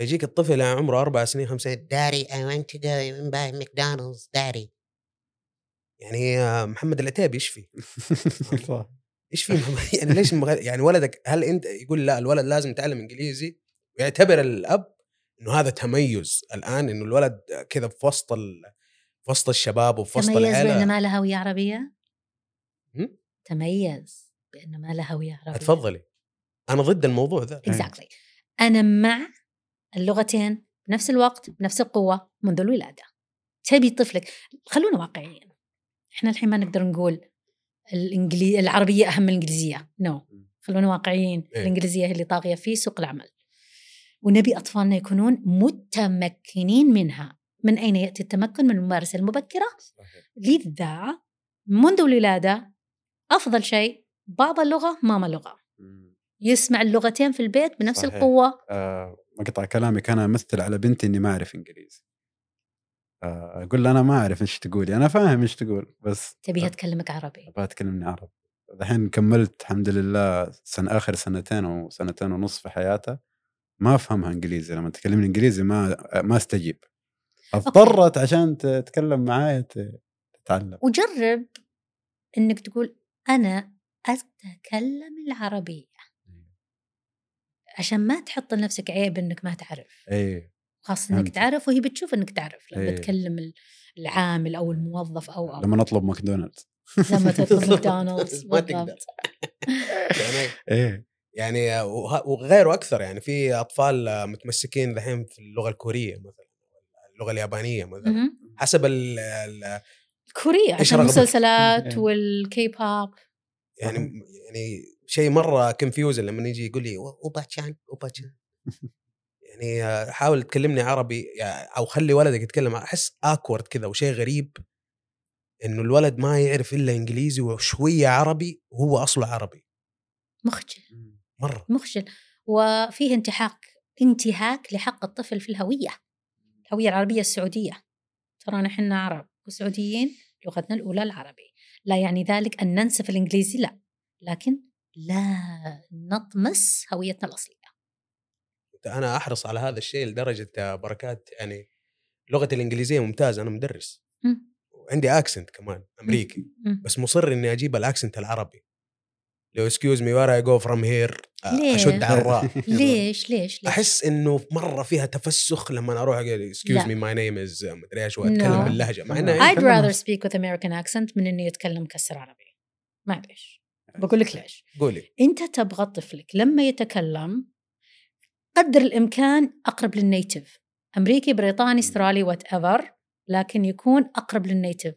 يجيك الطفل عمره أربع سنين خمس سنين I want to go and buy McDonald's, Daddy. يعني محمد العتيبي يشفي صح. إيش في محمد- يعني ليش مغ... يعني ولدك هل أنت يقول لا الولد لازم يتعلم إنجليزي ويعتبر الأب إنه هذا تميز الآن إنه الولد كذا في وسط ال... في وسط الشباب وفي وسط تميز بأن العيله ما له هوية عربية؟ تميز بأن ما له هوية عربية. تفضلي أنا ضد الموضوع ذا. Exactly أنا مع اللغتين بنفس الوقت بنفس القوة منذ الولادة. تبي طفلك خلونا واقعيين. إحنا الحين ما نقدر نقول الانجلي... العربية أهم من الإنجليزية. No no. خلونا واقعيين. إيه. الإنجليزية هي اللي طاغية في سوق العمل. ونبي أطفالنا يكونون متمكنين منها. من أين يأتي التمكن من الممارسة المبكرة؟ لذا منذ الولادة أفضل شيء بابا لغه ماما لغة. يسمع اللغتين في البيت بنفس صحيح. القوة. آه، مقطع كلامك أنا امثل على بنتي إني ما أعرف إنجليزي. آه، أقول لها أنا ما أعرف إيش تقولي أنا فاهم إيش تقول بس تبيها تكلمك عربي. أبغى تكلمني عربي. الحين كملت الحمد لله سن آخر سنتين أو سنتين ونص في حياتها ما أفهمها إنجليزي لما تكلمني إنجليزي ما ما أستجيب. اضطرت عشان تتكلم معايا تتعلم. وجرب إنك تقول أنا أتكلم العربية. عشان ما تحط لنفسك عيب إنك ما تعرف. اي خاصه إنك. تعرف وهي بتشوف إنك تعرف لما إيه. تكلم ال- العامل أو الموظف أو أو لما نطلب ماكدونالدز. لما تطلب ماكدونالدز ما تقدر. يعني إيه. يعني وغيره أكثر يعني في أطفال متمسكين الحين في اللغة الكورية مثلا. اللغة اليابانية مثلا. حسب ال كوريا عشان؟ المسلسلات إيه. والكي بوب يعني يعني شيء مرة confused لما يجي يقول لي اوباتشان اوباتشان يعني آه، حاول تكلمني عربي يعني أو خلي ولدك يتكلم. أحس awkward كذا وشيء غريب إنه الولد ما يعرف إلا إنجليزي وشوية عربي وهو أصله عربي. مخجل. مرة. مخجل. وفيه انتحاك انتهاك لحق الطفل في الهوية. الهويه العربية السعودية. ترانا إحنا عرب وسعوديين لغتنا الأولى العربي. لا يعني ذلك أن ننسف الإنجليزي لا. لكن لا نطمس هويتنا الأصلية. أنا أحرص على هذا الشيء لدرجة يا بركات يعني لغتي الإنجليزية ممتازة أنا مدرس. مم. وعندي accent كمان أمريكي. مم. بس مصر إني أجيب ال accent العربي. لو excuse me where I go from here؟ أشد على الراء. ليش؟ ليش؟ ليش؟ أحس إنه مرة فيها تفسخ لما أروح أقول excuse لا. me my name is مدري إيش وأتكلم No. باللهجة. مع No. انها I'd rather speak with American accent من انه يتكلم كسر عربي. معليش بقول لك ليش. قولي. أنت تبغى طفلك لما يتكلم قدر الإمكان أقرب لل native أمريكي بريطاني أسترالي whatever لكن يكون أقرب لل native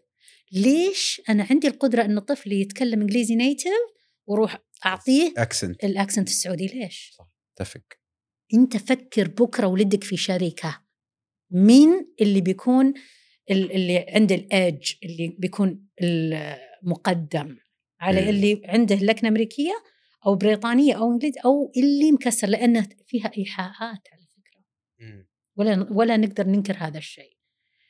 ليش؟ أنا عندي القدرة إن طفلي يتكلم إنجليزي native وأروح أعطيه accent ال accent السعودي. ليش؟ اتفق. أنت فكر بكرة ولدك في شركه مين اللي بيكون ال- اللي عنده ال edge اللي بيكون المقدم؟ على إيه. اللي عنده لكنة أمريكية أو بريطانية أو إنجليزي أو اللي مكسر لأنه فيها إيحاءات على فكرة. مم. ولا ولا نقدر ننكر هذا الشيء.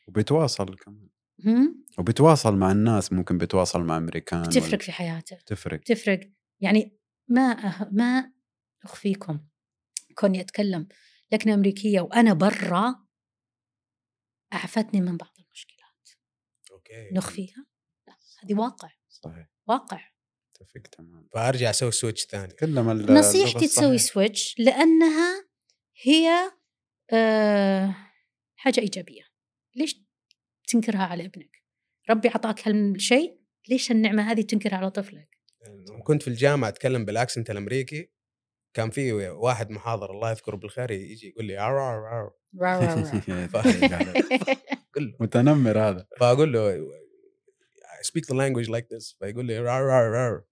وبيتواصل كمان. هم؟ وبيتواصل مع الناس ممكن بيتواصل مع أمريكان ولا- تفرق في حياته تفرق تفرق يعني ما أه ما أخفيكم كوني اتكلم لكنة أمريكية وأنا برا أعفتني من بعض المشكلات. أوكي. نخفيها؟ لا هذه واقع. صحيح. واقع. أتفق تمام فأرجع أسوي switch ثاني. تكلم ال- نصيحتي تسوي. switch لأنها هي آه حاجة إيجابية. ليش تنكرها على ابنك. ربي عطاك هالشيء ليش النعمه هذه تنكرها على طفلك؟ لما كنت في الجامعة أتكلم بال accent الأمريكي كان في واحد محاضر الله يذكره بالخير يجي يقول لي متنمر هذا. فأقول له I speak the language like this. فيقول لي رار رار رار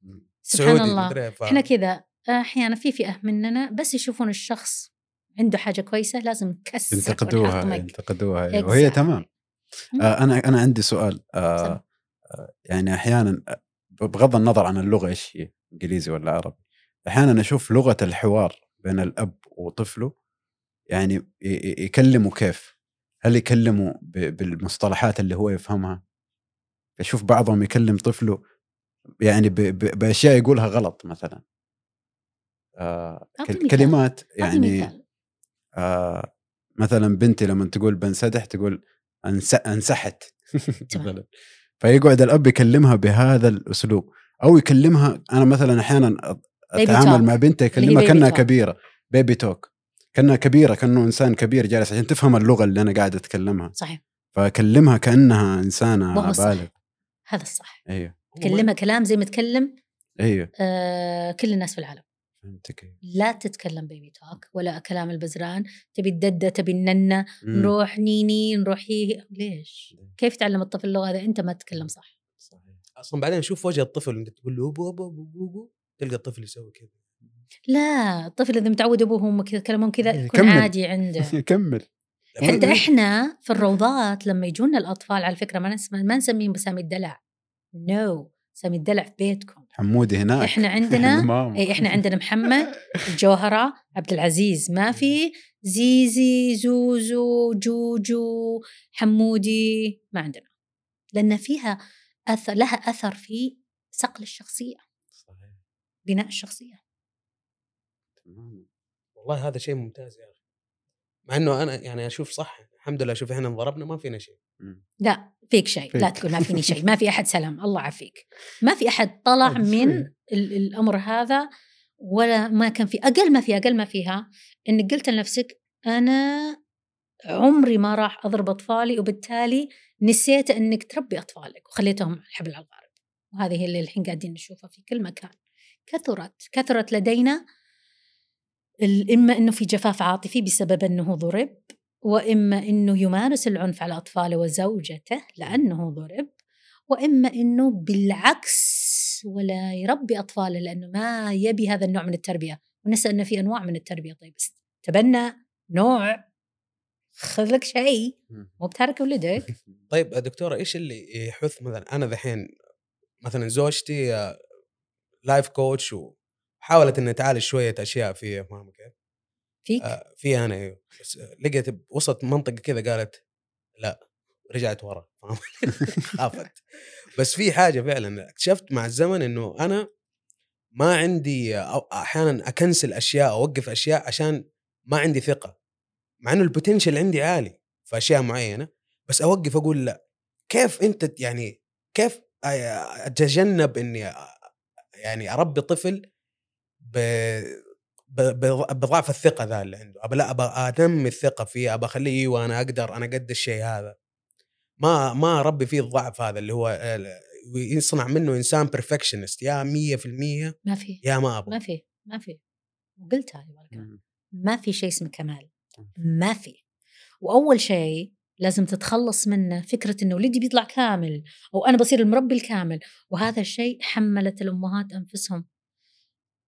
سبحان سعودي الله. مدري ف... إحنا كذا أحيانا في فئة مننا بس يشوفون الشخص عنده حاجة كويسة لازم نكسر ينتقدوها. ينتقدوها أيوة. وهي. تمام. أنا أنا عندي سؤال. آه آه، يعني أحيانا آه، بغض النظر عن اللغة إيش هي إنجليزي ولا عربي أحيانا أشوف لغة الحوار بين الأب وطفله يعني ي- ي- يكلموا كيف هل يكلموا ب- بالمصطلحات اللي هو يفهمها أشوف بعضهم يكلم طفله يعني بأشياء يقولها غلط مثلا آه. كلمات يعني. آه مثلا بنتي لما تقول بنسدح تقول أنس انسحت. مثلا فيقعد الأب يكلمها بهذا الأسلوب. أو يكلمها أنا مثلا أحيانا أتعامل. مع بنتي اكلمها baby كأنها talk. كبيرة. بيبي توك كأنها كبيرة كأنه إنسان كبير جالس عشان تفهم اللغة اللي أنا قاعد أتكلمها. صحيح. فاكلمها كأنها إنسانة. بالغ. هذا الصح. أيوه تكلمها كلام زي ما تكلم أيوه آه كل الناس في العالم. فهمتك أيوة. لا تتكلم بيبي توك ولا كلام البزران تبي الدده تبي الننه مم. نروح نيني نروح هي ليش؟ كيف تعلم الطفل اللغة إذا أنت ما تتكلم صح؟ صحيح. أصلا بعدين شوف وجه الطفل أنت تقول له أبو أبو أبو أبو تلقى الطفل يسوي كذا لا الطفل إذا متعود ابوه وامه كذا يتكلمون كذا إيه، يكون كمل. عادي عنده كمل حتى إحنا في الروضات لما يجونا الأطفال على فكرة ما ما نسميهم بسامي الدلع نو no. سامي الدلع في بيتكم حمودي هناك إحنا عندنا ماما. اي إحنا عندنا محمد الجوهرة عبد العزيز ما في زيزي زوزو جوجو حمودي ما عندنا لأن فيها أثر لها أثر في صقل الشخصية صحيح. بناء الشخصية تمام. والله هذا شيء ممتاز يا أخي مع إنه أنا يعني أشوف صح الحمد لله شوف إحنا انضربنا ما فينا شيء. لا فيك شيء. فيك. لا تقول ما فيني شيء ما في أحد سلام الله عافيك ما في أحد طلع طيب، من الأمر هذا ولا ما كان في أقل ما في أقل ما فيها إنك قلت لنفسك أنا عمري ما راح أضرب أطفالي وبالتالي نسيت إنك تربي أطفالك وخليتهم الحبل على الغارب. وهذه هي اللي الحين قاعدين نشوفها في كل مكان. كثرت كثرت لدينا ال- إما إنه في جفاف عاطفي بسبب إنه ضرب وإما إنه يمارس العنف على أطفاله وزوجته لأنه ضرب وإما إنه بالعكس ولا يربي أطفاله لأنه ما يبي هذا النوع من التربية ونسى إنه في أنواع من التربية طيب بس تبنى نوع خذ لك شيء. مو بتارك ولدك طيب دكتورة إيش اللي يحث مثلا أنا ذحين مثلا زوجتي آه، لايف كوتش وحاولت انها تعالج شوية أشياء في فاهم كيف؟ فيك؟ آه، في أنا أيوه. بس لقيت وصلت منطقة كذا قالت لا رجعت ورا خافت. بس في حاجة فعلا اكتشفت مع الزمن إنه أنا ما عندي أحيانا أكنسل أشياء أوقف أشياء عشان ما عندي ثقة مع إنه البوتنشل عندي عالي في أشياء معينة بس أوقف أقول لا. كيف أنت يعني كيف أتجنب إني يعني أربي طفل ب- بضعف الثقة ذا اللي عنده. ابى لا ابى انمي الثقة فيه ابى أخليه أيوه أنا أقدر أنا قد الشيء هذا. ما ما اربي فيه الضعف هذا اللي هو ويصنع منه إنسان perfectionist يا 100% ما في يا ما أبغى. ما في ما في وقلتها. ما في شيء اسمه كمال. ما في وأول شيء لازم تتخلص منه فكرة إنه ولدي بيطلع كامل أو أنا بصير المربي الكامل. وهذا الشيء حملت الأمهات أنفسهم.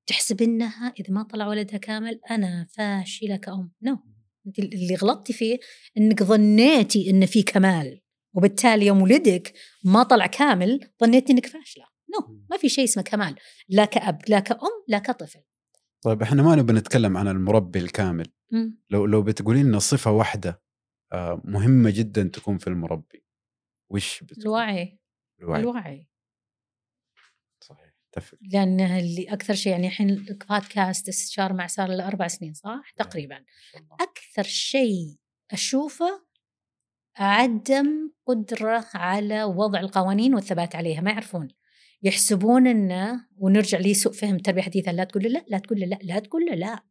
تحسب انها إذا ما طلع ولدها كامل أنا فاشله كأم no no. أنت اللي غلطتي فيه إنك ظنيتي إن في كمال وبالتالي يوم ولدك ما طلع كامل ظنيتي إنك فاشلة. نو no. ما في شيء اسمه كمال. لا كأب لا كأم لا كطفل. طيب إحنا ما نبي نتكلم عن المربي الكامل. مم. لو لو بتقولي لنا صفة واحدة آه، مهمة جدا تكون في المربي وش بتكون؟ الوعي. الوعي. الوعي. أتفق. لأن اللي أكثر شيء يعني الحين البودكاست استشار مع صار له أربع سنين صح؟ تقريبا. أكثر شيء أشوفه عدم قدرة على وضع القوانين والثبات عليها ما يعرفون. يحسبون إنه ونرجع لسوء فهم التربيه الحديثه لا تقول له لا لا تقول له لا لا تقول له لا.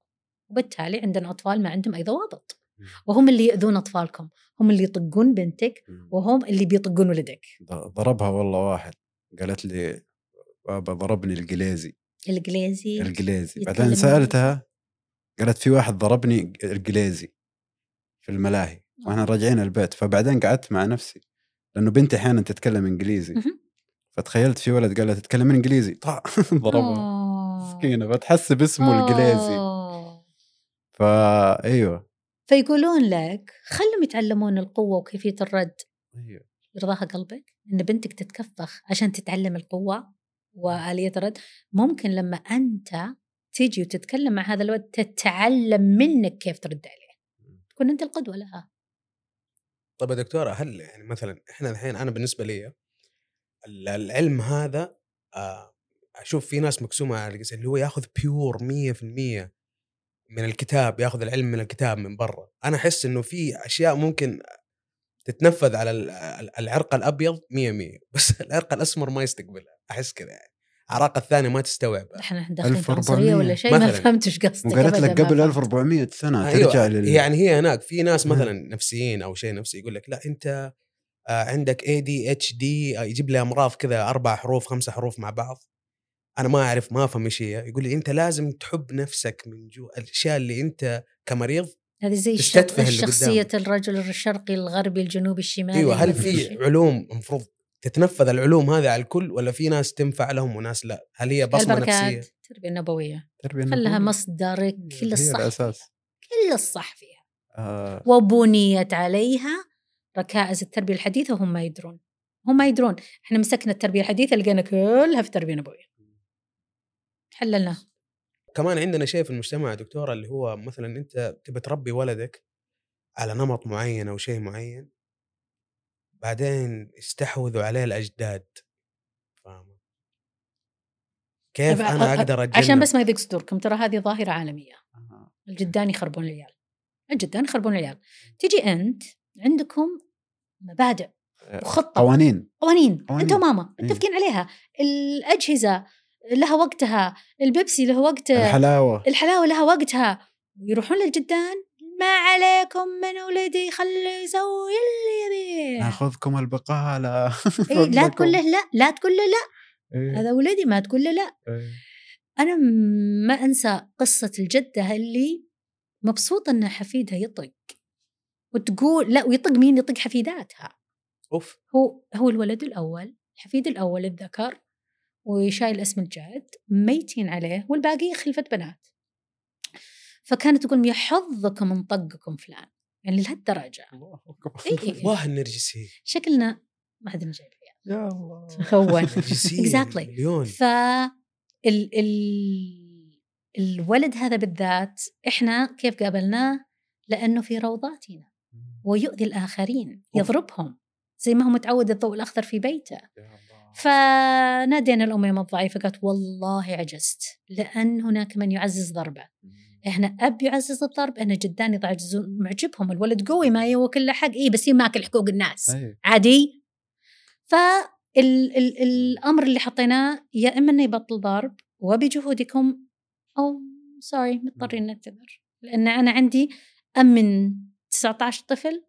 وبالتالي عندنا أطفال ما عندهم اي ضوابط مم. وهم اللي يأذون أطفالكم. هم اللي يطقون بنتك مم. وهم اللي بيطقون ولدك. ضربها والله واحد. قالت لي ضربني القليزي القليزي يتكلم بعدين سألتها قالت في واحد ضربني القليزي في الملاهي وإحنا راجعين البيت. فبعدين قعدت مع نفسي لأنه بنتي أحيانا تتكلم إنجليزي. فتخيلت في ولد قال لها تتكلم إنجليزي؟ طع ضربها. آه. مسكينة فتحس باسمه القليزي آه. فايوه فيقولون لك خلهم يتعلمون القوة وكيفية الرد. أيوه. يرضاها قلبك؟ إن بنتك تتكفخ عشان تتعلم القوة؟ وآلية الرد ممكن لما أنت تيجي وتتكلم مع هذا الولد تتعلم منك كيف ترد عليه. تكون أنت القدوة لها. طيب يا دكتورة هل يعني مثلا إحنا الحين أنا بالنسبة لي ال- العلم هذا آه، أشوف في ناس مقسومة على اللي هو ياخذ بيور 100% من الكتاب ياخذ العلم من الكتاب من برا. أنا أحس إنه في أشياء ممكن تتنفذ على ال- ال- العرق الأبيض 100 100 بس العرق الأسمر ما يستقبلها أحس كذا يعني. أعراق الثانية ما تستوعب إحنا داخلين في 1400 عنصرية ولا شيء؟ ما. فهمت إيش قصدك وقالت لك قبل فهمت. 1400 سنة أيوة ترجع لل يعني هي هناك في ناس مم. مثلا نفسيين أو شيء نفسي يقول لك لا أنت آه، عندك اي دي اتش دي يجيب لي أمراض كذا أربع حروف خمسة حروف مع بعض. أنا ما أعرف ما أفهم إيش هي. يقول لي أنت لازم تحب نفسك من جوا الأشياء اللي أنت كمريض هذه زي تستتفه شخصية. الرجل الشرقي الغربي الجنوبي الشمالي أيوه هل في. علوم المفروض تتنفذ العلوم هذه على الكل ولا في ناس تنفع لهم وناس لا؟ هل هي بصمة البركات نفسية؟ التربية النبوية تربية خلها نبوية. مصدر كل هي الصح الأساس. كل الصح فيها. آه. وبنيت عليها ركائز التربية الحديثة وهم ما يدرون. هم ما يدرون. إحنا مسكنا التربية الحديثة لقينا كلها في التربية النبوية حللنا كمان عندنا شيء في المجتمع يا دكتورة اللي هو مثلا أنت تبي تربي ولدك على نمط معين أو شيء معين بعدين استحوذوا عليه الأجداد. فاهمه كيف طيب، أنا أقدر أتجنب؟ عشان بس ما يضيق صدوركم ترى هذه ظاهرة عالمية. آه. الجدان يخربون العيال. الجدان يخربون العيال. تجي أنت عندكم مبادئ وخطة. قوانين. قوانين. قوانين. أنت وماما إيه. متفقين عليها. الأجهزة لها وقتها البيبسي له وقته الحلاوة. الحلاوة لها وقتها. يروحون للجدان ما عليكم من ولدي خليه يسوي اللي يبيه. ناخذكم البقالة. إيه لا تقول له لا لا تقول له لا. إيه. هذا ولدي ما تقول له لا. إيه. أنا ما أنسى قصة الجدة اللي مبسوطة إن حفيدها يطق. وتقول لا ويطق مين؟ يطق حفيداتها. أوف. هو هو الولد الأول الحفيد الأول الذكر. وشايل اسم الجد ميتين عليه والباقي خلفة بنات فكانت تقول يا حظكم من طقكم فلان يعني لهالدرجة الله أكبر. إيه. واه النرجسي شكلنا ما حد فيها يا الله هو Exactly. مليون ف ال ال الولد هذا بالذات إحنا كيف قابلناه؟ لأنه في روضاتنا ويؤذي الآخرين. يضربهم زي ما هو متعود الضوء الأخضر في بيته يا الله. فنادينا الأم الضعيفة قالت والله عجزت لأن هناك من يعزز ضربه. إحنا أب يعزز الضرب إحنا جدان يعززون معجبهم الولد قوي ما هو كله حق إيه بس ماكل حقوق الناس. أي. عادي؟ فال ال الأمر اللي حطيناه يا إما إنه يبطل ضرب وبجهودكم أو سوري مضطرين نعتذر لأن أنا عندي أمن 19 طفل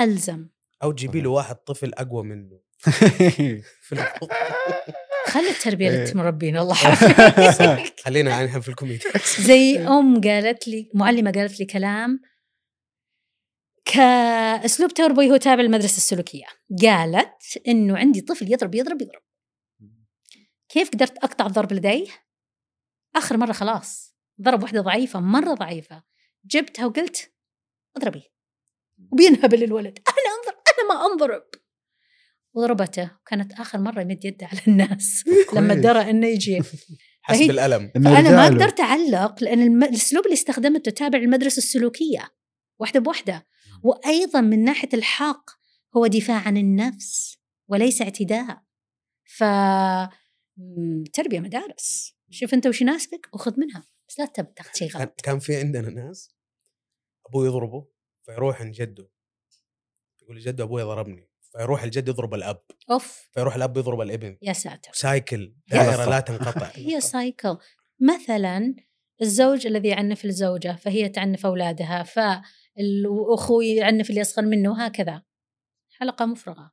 ألزم. أو تجيبي له واحد طفل أقوى منه. خلي التربية إيه. للمربين الله يعافيك خلينا إحنا في الكوميدي زي أم قالت لي معلمه قالت لي كلام كأسلوب تربوي هو تابع للمدرسة السلوكية. قالت إنه عندي طفل يضرب يضرب يضرب. كيف قدرت أقطع ضرب لديه؟ آخر مرة خلاص. ضرب واحدة ضعيفة مرة ضعيفة. جبتها وقلت أضربي. وبينهبل الولد أنا انظر أنا ما أنضرب. وضربته كانت آخر مرة يمد يده على الناس لما. درى إنه يجي. حسب فهي- الألم. إنه فأنا ما. قدرت اعلق لأن الم... الأسلوب اللي استخدمته تابع للمدرسة السلوكية واحدة بواحدة. وأيضا من ناحية الحق هو دفاع عن النفس وليس اعتداء. ف تربية مدارس. شوف أنت وش يناسبك وخذ منها. بس لا تب- تاخذ شيء غلط. كان في عندنا ناس ابوه يضربه فيروح عند جده. يقول جده أبوي ضربني. فيروح الجد يضرب الأب. أوف. فيروح الأب يضرب الابن. يا ساتر. cycle. دائرة. لا تنقطع. هي cycle. مثلا الزوج الذي يعنف الزوجة فهي تعنف أولادها فالأخوي يعنف اللي أصغر منه وهكذا حلقة مفرغة.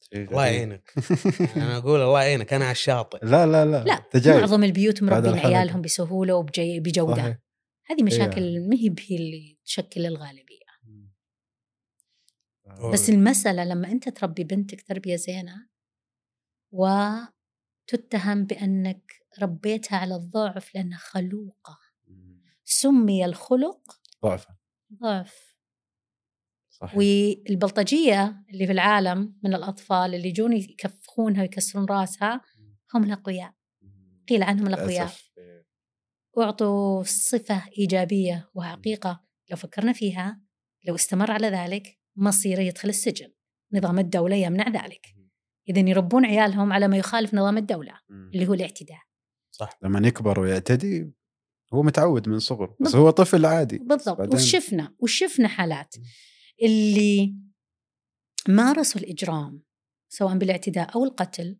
شيء الله. يعينك. أنا أقول الله يعينك. أنا على الشاطئ. لا لا لا لا معظم البيوت مربين. عيالهم بسهولة وبجودة صحيح. هذه مشاكل ما هي اللي تشكل الغالبية. آه. بس المسألة لما أنت تربي بنتك تربية زينة وتتهم بأنك ربيتها على الضعف لأنها خلوقة. سمي الخلق ضعفا. ضعف. صحيح. والبلطجية اللي في العالم من الأطفال اللي يجون يكفخونها ويكسرون راسها هم الأقوياء. قيل عنهم الأقوياء. إيه. أعطوا صفة إيجابية وحقيقة لو فكرنا فيها لو استمر على ذلك مصيره يدخل السجن. نظام الدولة يمنع ذلك. إذا يربون عيالهم على ما يخالف نظام الدولة. اللي هو الاعتداء. صح. لما يكبر ويعتدي هو متعود من صغره بس. هو طفل عادي. بالضبط. وشفنا وشفنا حالات. اللي مارسوا الإجرام سواء بالاعتداء أو القتل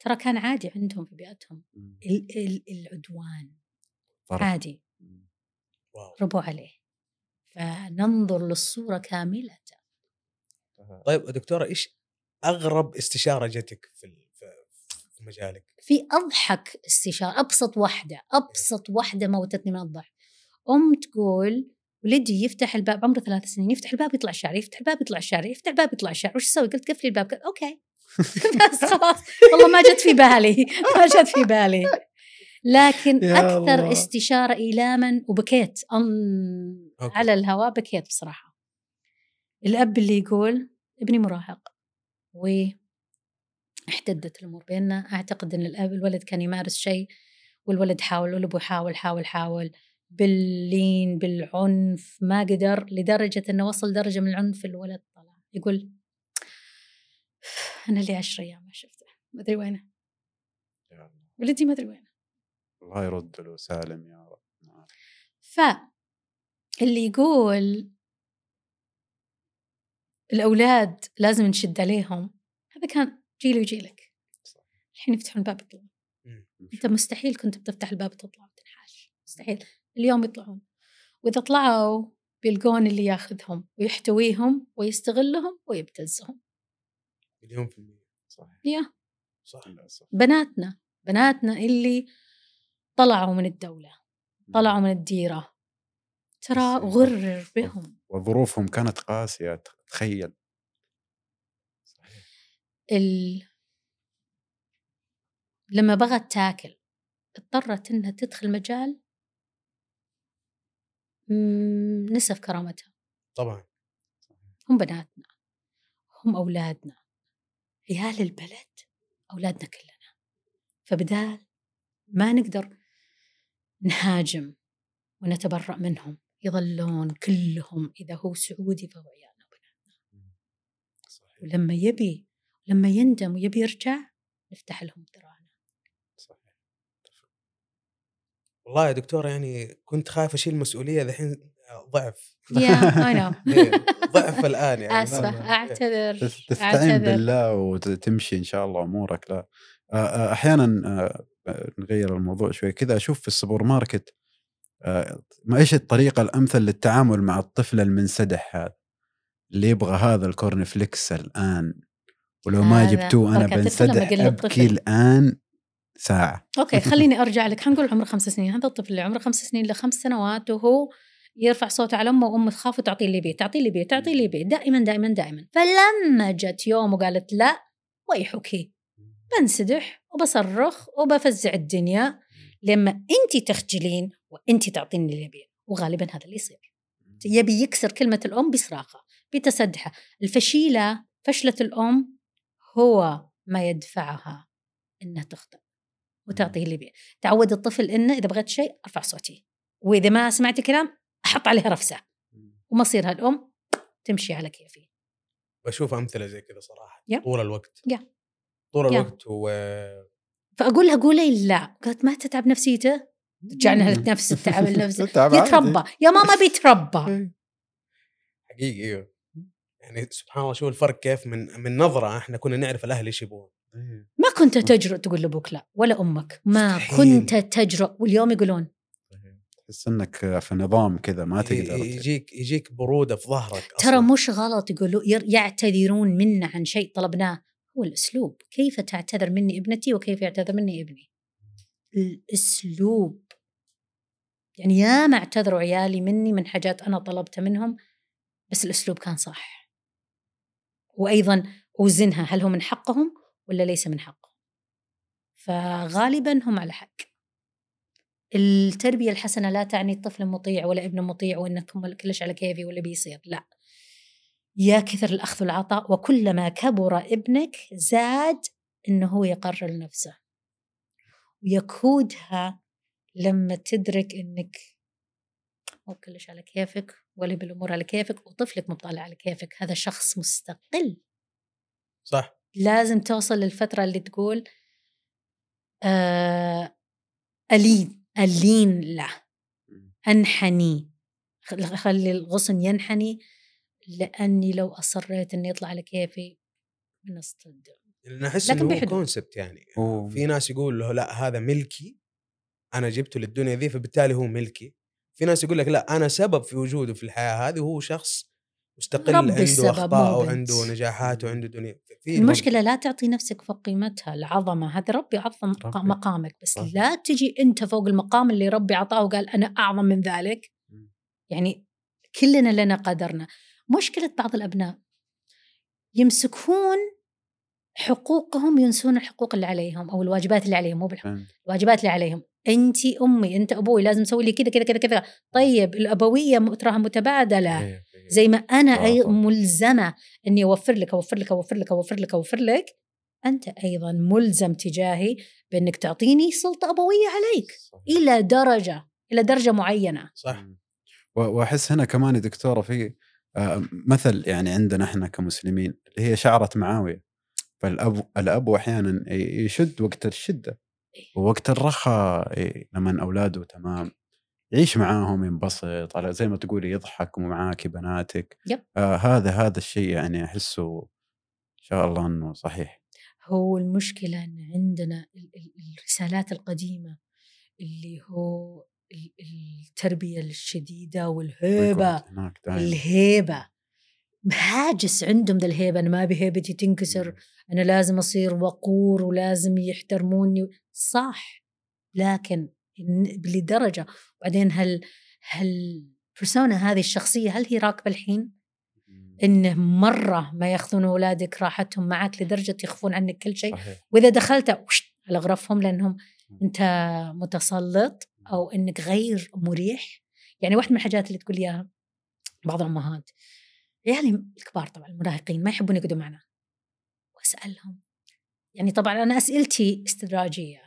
ترى كان عادي عندهم في بيئتهم. ال- ال- العدوان طرف. عادي. ربوا عليه. فننظر للصورة كاملة. طيب دكتورة إيش أغرب استشارة جتك في في- مجالك؟ في أضحك استشارة أبسط واحدة أبسط واحدة موتتني من الضحك أم تقول ولدي يفتح الباب عمره ثلاث سنين يفتح الباب يطلع الشارع يفتح الباب يطلع الشارع يفتح الباب يطلع الشارع وش أسوي؟ قلت قفلي الباب قلت أوكي بس خلاص والله ما جت في بالي ما جت في بالي لكن أكثر الله. استشارة إيلاما وبكيت أم. على الهواء بكيت بصراحة الأب اللي يقول ابني مراهق و احتدت الأمور بيننا. أعتقد إن الأب الولد كان يمارس شيء والولد حاول والأبو حاول حاول حاول. باللين بالعنف ما قدر لدرجة إنه وصل درجة من العنف الولد طلع. يقول أنا لي عشر أيام ما شفته ما أدري وينه. ولدي ما أدري وينه. الله يرد له سالم يا رب. ف اللي يقول الأولاد لازم نشد عليهم. هذا كان جيلي وجيلك. الحين يفتحون الباب يطلعون. أنت مستحيل كنت بتفتح الباب وتطلع وتنحاش. مستحيل. اليوم يطلعون. وإذا طلعوا بيلقون اللي ياخذهم ويحتويهم ويستغلهم ويبتزهم. مليون في المية. صحيح. يا. صح. بناتنا بناتنا اللي طلعوا من الدولة طلعوا من الديرة ترى غرر بهم. وظروفهم كانت قاسية تخيل. ال... لما بغت تاكل اضطرت إنها تدخل مجال نسف كرامتها. طبعا. هم بناتنا هم أولادنا. عيال البلد أولادنا كلنا. فبدال ما نقدر نهاجم ونتبرأ منهم. يظلون كلهم إذا هو سعودي فهو عيالنا وبناتنا ولما يبي لما يندم ويبي يرجع نفتح لهم ذراعنا صحيح. والله يا دكتورة يعني كنت خايف أشيل مسؤولية ذحين ضعف. يا نو إيه، ضعف الآن يعني. اسفه أعتذر تس- تستعين بالله وتمشي إن شاء الله أمورك. لا. أحيانا آه، نغير الموضوع شوي. كذا أشوف في السوبر ماركت ما إيش الطريقة الأمثل للتعامل مع الطفل المنسدح هذا اللي يبغى هذا ال corn flakes الآن؟ ولو ما جبتوه أنا بنسدح أبكي. الآن ساعة. okay خليني أرجع لك. حنقول عمره خمس سنين. هذا الطفل اللي عمره خمس سنين لخمس سنوات وهو يرفع صوته على أمه وأمه تخاف وتعطيه اللي يبيه تعطيه اللي يبيه تعطيه اللي يبيه دائما دائما دائما. فلما جت يوم وقالت لا ويحكي بنسدح وبصرخ وبفزع الدنيا. لما انت تخجلين وانت تعطيني اللي يبيه وغالبا هذا اللي يصير. يبي يكسر كلمة الأم بصراخة بتسدحة الفشيلة فشلة الأم هو ما يدفعها إنها تخطئ وتعطيه اللي بيه تعود الطفل إنه إذا بغيت شيء أرفع صوتي وإذا ما سمعت الكلام أحط عليها رفسة. ومصيرها الأم تمشي على كيفي. بشوف أمثلة زي كذا صراحة. طول الوقت. طول. الوقت و فأقول لها قولي لا. قالت ما تتعب نفسيته؟ رجعنا لنفس التعب النفسي. يتربى. يا ماما بيتربى. حقيقي أيوه. يعني سبحان الله شوف الفرق كيف من من نظرة إحنا كنا نعرف الأهل إيش يبغون. ما كنت تجرؤ تقول لأبوك لا ولا أمك. ما. كنت تجرؤ. واليوم يقولون. تحس إنك في نظام كذا ما تقدر يجيك يجيك برودة في ظهرك ترى. مش غلط يقولوا ير- يعتذرون منا عن شيء طلبناه. هو الاسلوب كيف تعتذر مني ابنتي وكيف يعتذر مني ابني؟ الأسلوب. يعني يا ما اعتذروا عيالي مني من حاجات أنا طلبتها منهم بس الأسلوب كان صح. وأيضا أوزنها هل هو من حقهم ولا ليس من حقهم؟ فغالبا هم على حق. التربية الحسنة لا تعني طفل مطيع ولا ابن مطيع وإنكم كلش على كيفي ولا بيصير لا. يا كثر الأخذ والعطاء وكلما كبر ابنك زاد إنه هو يقرر نفسه. ويكودها لما تدرك إنك مو كلش على كيفك ولا بالأمور على كيفك وطفلك مو طالع على كيفك. هذا شخص مستقل. صح. لازم توصل للفترة اللي تقول آه ألين ألين له. أنحني. خل- خلي الغصن ينحني. لأني لو أصريت اني يطلع على كيفي بنصطدم لأن أحس لكن إنه بحدود. كونسبت يعني و- في ناس يقول له لأ هذا ملكي أنا جبته للدنيا ذي فبالتالي هو ملكي في ناس يقول لك لأ أنا سبب في وجوده في الحياة هذه وهو شخص مستقل ربي عنده أخطاء. وعنده نجاحات وعنده دنيا في المشكلة لا تعطي نفسك فوق قيمتها العظمة هذا ربي عظم ربي. مقامك بس صح. لا تجي أنت فوق المقام اللي ربي عطاه وقال أنا أعظم من ذلك مم. يعني كلنا لنا قدرنا مشكلة بعض الأبناء يمسكون حقوقهم ينسون الحقوق اللي عليهم أو الواجبات اللي عليهم مو بالحقوق. الواجبات اللي عليهم انت أمي أنت أبوي لازم تسوي لي كذا كذا كذا كذا طيب الأبوية تراها متبادله إيه، إيه. زي ما أنا أي. ملزمة إني أوفر لك أوفر لك أوفر لك أوفر لك أوفر لك أنت أيضا ملزم تجاهي بإنك تعطيني سلطة أبوية عليك. إلى درجة إلى درجة معينة صح وأحس هنا كمان يا دكتورة في مثل يعني عندنا إحنا كمسلمين اللي هي شعرة معاوية. فالأب الأب أحيانا يشد وقت الشدة ووقت الرخاء لما أولاده تمام. يعيش معاهم ينبسط على زي ما تقولي يضحك ومعاك بناتك. يب. آه هذا هذا الشيء يعني أحسه إن شاء الله إنه صحيح. هو المشكلة إن عندنا ال- ال- الرسالات القديمة اللي هو ال- التربية الشديدة والهيبة هناك دائما الهيبة. هاجس عندهم ذا الهيبة أنا ما أبي هيبتي تنكسر أنا لازم أصير وقور ولازم يحترموني. صح لكن لدرجة. وبعدين هل هل البرسونا هذه الشخصية هل هي راكبة الحين؟ انه مرة ما يأخذون أولادك راحتهم معك لدرجة يخفون عنك كل شيء. وإذا دخلت على غرفهم لأنهم أنت متسلط. أو إنك غير مريح. يعني واحدة من الحاجات اللي تقول إياها بعض الأمهات عيالي الكبار طبعا المراهقين ما يحبون يقعدوا معنا. وأسألهم. يعني طبعا أنا أسئلتي استدراجية.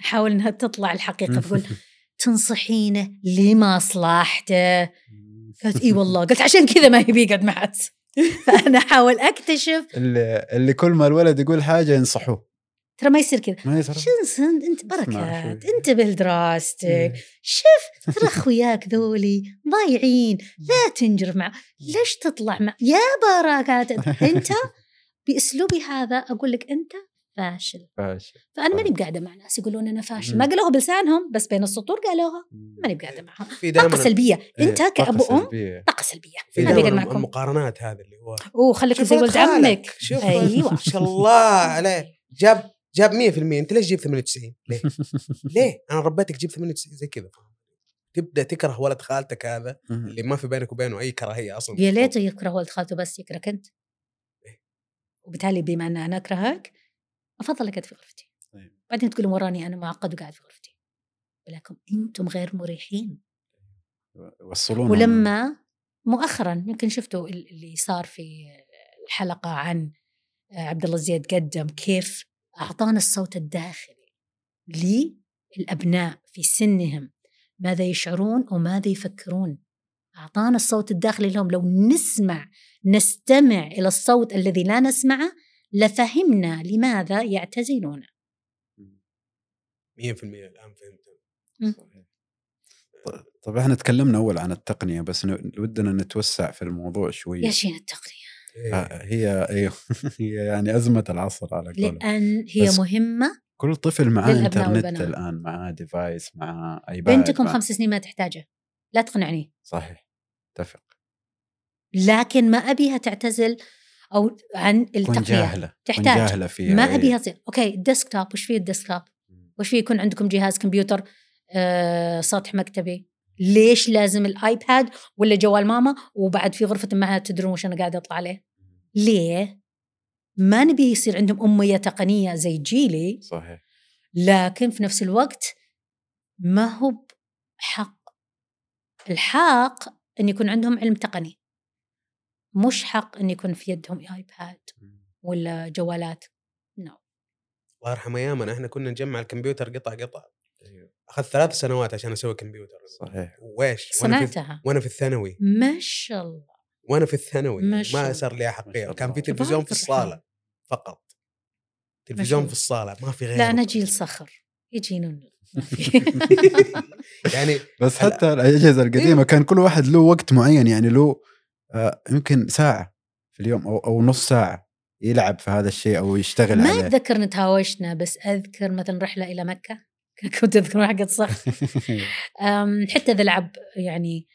أحاول إنها تطلع الحقيقة بقول تنصحينه لمصلحته قالت إي والله. قلت عشان كذا ما يبي يقعد معك. فأنا أحاول أكتشف اللي, اللي كل ما الولد يقول حاجة ينصحوه. ترى ما يصير كذا. ما يصير. شنو انت بركات. انتبه لدراستك. إيه. شوف ترى أخوياك ذولي ضايعين. لا تنجرف مع ليش تطلع مع يا بركات. انت بأسلوبي هذا أقول لك أنت فاشل. فاشل. فأنا ماني. بقاعدة مع ناس يقولون أنا فاشل. ما قالوها بلسانهم بس بين السطور قالوها. ماني بقاعدة معها طاقة سلبية. إيه، انت طاقة كاب وام سلبية. طاقة سلبية. في دائما المقارنات هذه اللي هو. أوه خليك زي ولد عمك. أيوه. ما شاء الله عليه. جاب جاب 100% أنت ليش جيب 98 ليه؟ ليه؟ أنا ربيتك جيب 98 زي كذا. تبدأ تكره ولد خالتك هذا. اللي ما في بينك وبينه أي كراهية أصلا. يا ليته يكره ولد خالته بس يكرهك أنت. وبالتالي بما أن أنا أكرهك أفضل أقعد في غرفتي. طيب. بعدين تقولون وراني أنا معقد وقاعد في غرفتي. ولكن أنتم غير مريحين. يوصلون ولما مؤخرا يمكن شفتوا ال- اللي صار في الحلقة عن عبد الله زياد قدم كيف أعطانا الصوت الداخلي للأبناء في سنهم ماذا يشعرون وماذا يفكرون. أعطانا الصوت الداخلي لهم لو نسمع نستمع إلى الصوت الذي لا نسمعه لفهمنا لماذا يعتزلون. 100% الآن فهمت. ط- طب إحنا تكلمنا أول عن التقنية بس ودنا نتوسع في الموضوع شوي يا شين التقنية. هي أيوه. هي يعني أزمة العصر على قولهم. لأن هي مهمة كل طفل معاه إنترنت. الآن معاه device معاه iPad بنتكم خمس سنين ما تحتاجه. لا تقنعني. صحيح. اتفق. لكن ما أبيها تعتزل أو عن التقنية. جاهلة تحتاج. جاهلة فيها ما إيه. أبيها تصير. okay ال desktop وش فيه ال desktop وش فيه يكون عندكم جهاز كمبيوتر آه سطح مكتبي؟ ليش لازم الآيباد ولا جوال ماما وبعد في غرفة معها تدرون وش أنا قاعدة أطلع عليه؟ ليه؟ ما نبي يصير عندهم أمية تقنية زي جيلي صحيح. لكن في نفس الوقت ما هو حق الحق إن يكون عندهم علم تقني. مش حق إن يكون في يدهم آيباد ولا جوالات. نو الله يرحم ايامنا إحنا كنا نجمع الكمبيوتر قطع قطع. أخذت ثلاث سنوات عشان أسوي كمبيوتر. صحيح. ويش وأنا في, صنعتها وأنا في الثانوي. ما شاء الله. وأنا في الثانوي. ما شاء ما الله. صار لي ما شاء كان في الله. تلفزيون في. الصالة فقط. شاء تلفزيون الله. في الصالة. ما في غيره. لا أنا جيل صخر. يجينون. يعني بس حتى الأجهزة القديمة كان كل واحد له وقت معين. يعني له آه، يمكن ساعة في اليوم أو أو نص ساعة يلعب في هذا الشيء أو يشتغل ما عليه. أتذكر نتهاوشنا بس أذكر مثلا رحلة إلى مكة. كنت أذكر حقت صخر. حتى إذا لعب يعني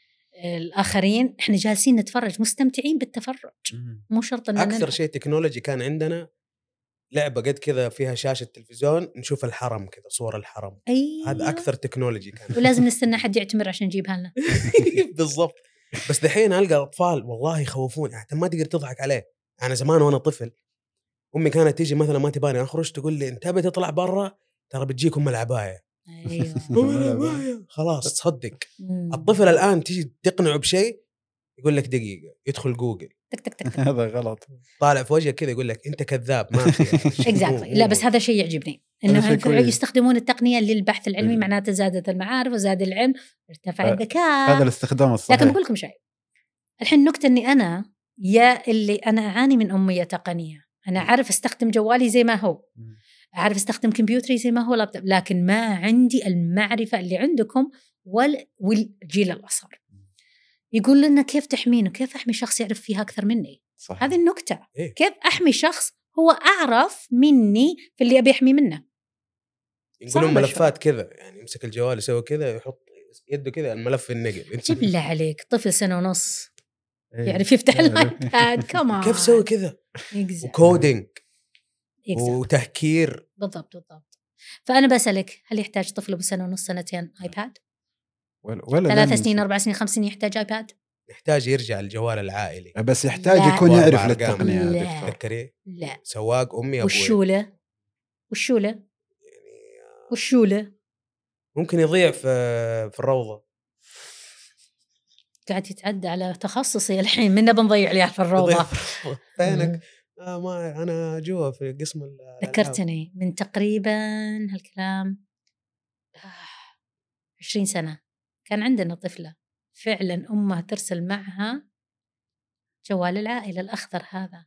الآخرين إحنا جالسين نتفرج مستمتعين بالتفرج. مو شرط ان أكثر. شيء تكنولوجي كان عندنا لعبة قد كذا فيها شاشة تلفزيون نشوف الحرم كذا صور الحرم. أيوه. هذا أكثر تكنولوجي كان. ولازم نستنى حد يعتمر عشان يجيبها لنا. بالضبط. بس دحين ألقى اطفال والله يخوفون يعني ما تقدر تضحك عليه. أنا زمان وأنا طفل أمي كانت تيجي مثلا ما تباني أخرج تقول لي أنت تبي تطلع برا؟ ترى بتجيك أم العباية. أيوه. خلاص تصدق. مم. الطفل الآن تيجي تقنعه بشيء يقول لك دقيقة يدخل جوجل. تك تك تك هذا غلط. طالع في وجهك كذا يقول لك أنت كذاب ما في. exactly لا بس هذا شيء يعجبني. إنه. يستخدمون التقنية للبحث العلمي إيه. معناته زادت المعارف وزاد العلم ارتفع ف- الذكاء. هذا الاستخدام الصحيح. لكن بقول لكم شيء. الحين النكته إني أنا يا اللي أنا أعاني من أمية تقنية. أنا أعرف أستخدم جوالي زي ما هو. أعرف أستخدم كمبيوتري زي ما هو لابتوب لكن ما عندي المعرفة اللي عندكم وال- والجيل الأصغر. يقول لنا كيف تحمينه؟ كيف أحمي شخص يعرف فيها أكثر مني؟ صحيح. هذه النكتة. إيه. كيف أحمي شخص هو أعرف مني في اللي أبي أحمي منه؟ يقولون ملفات كذا يعني يمسك الجوال يسوي كذا يحط يده كذا الملف النقل. انت بالله عليك طفل سنة ونص. إيه. يعرف يفتح. ال iPad كمان كيف سوي كذا. و coding. Exactly. وتهكير بالضبط بالضبط فأنا بسألك هل يحتاج طفل بسنة ونص سنتين iPad؟ ولا ولا ثلاث سنين أربع سنين خمس سنين يحتاج iPad؟ يحتاج يرجع الجوال العائلي بس يحتاج لا. يكون يعرف. للتقنية يا لا. دكتور تذكري لا سواق أمي أبوي والشولة والشولة يعني والشولة ممكن يضيع في في الروضة قاعد يتعدى على تخصصي الحين منا بنضيع لي في الروضة يضيع في الروضة. فينك؟ آه ما أنا جوا في قسم الألعاب. ذكرتني من تقريبا هالكلام آه، 20 سنة. كان عندنا طفلة فعلا أمها ترسل معها جوال العائلة الأخضر هذا.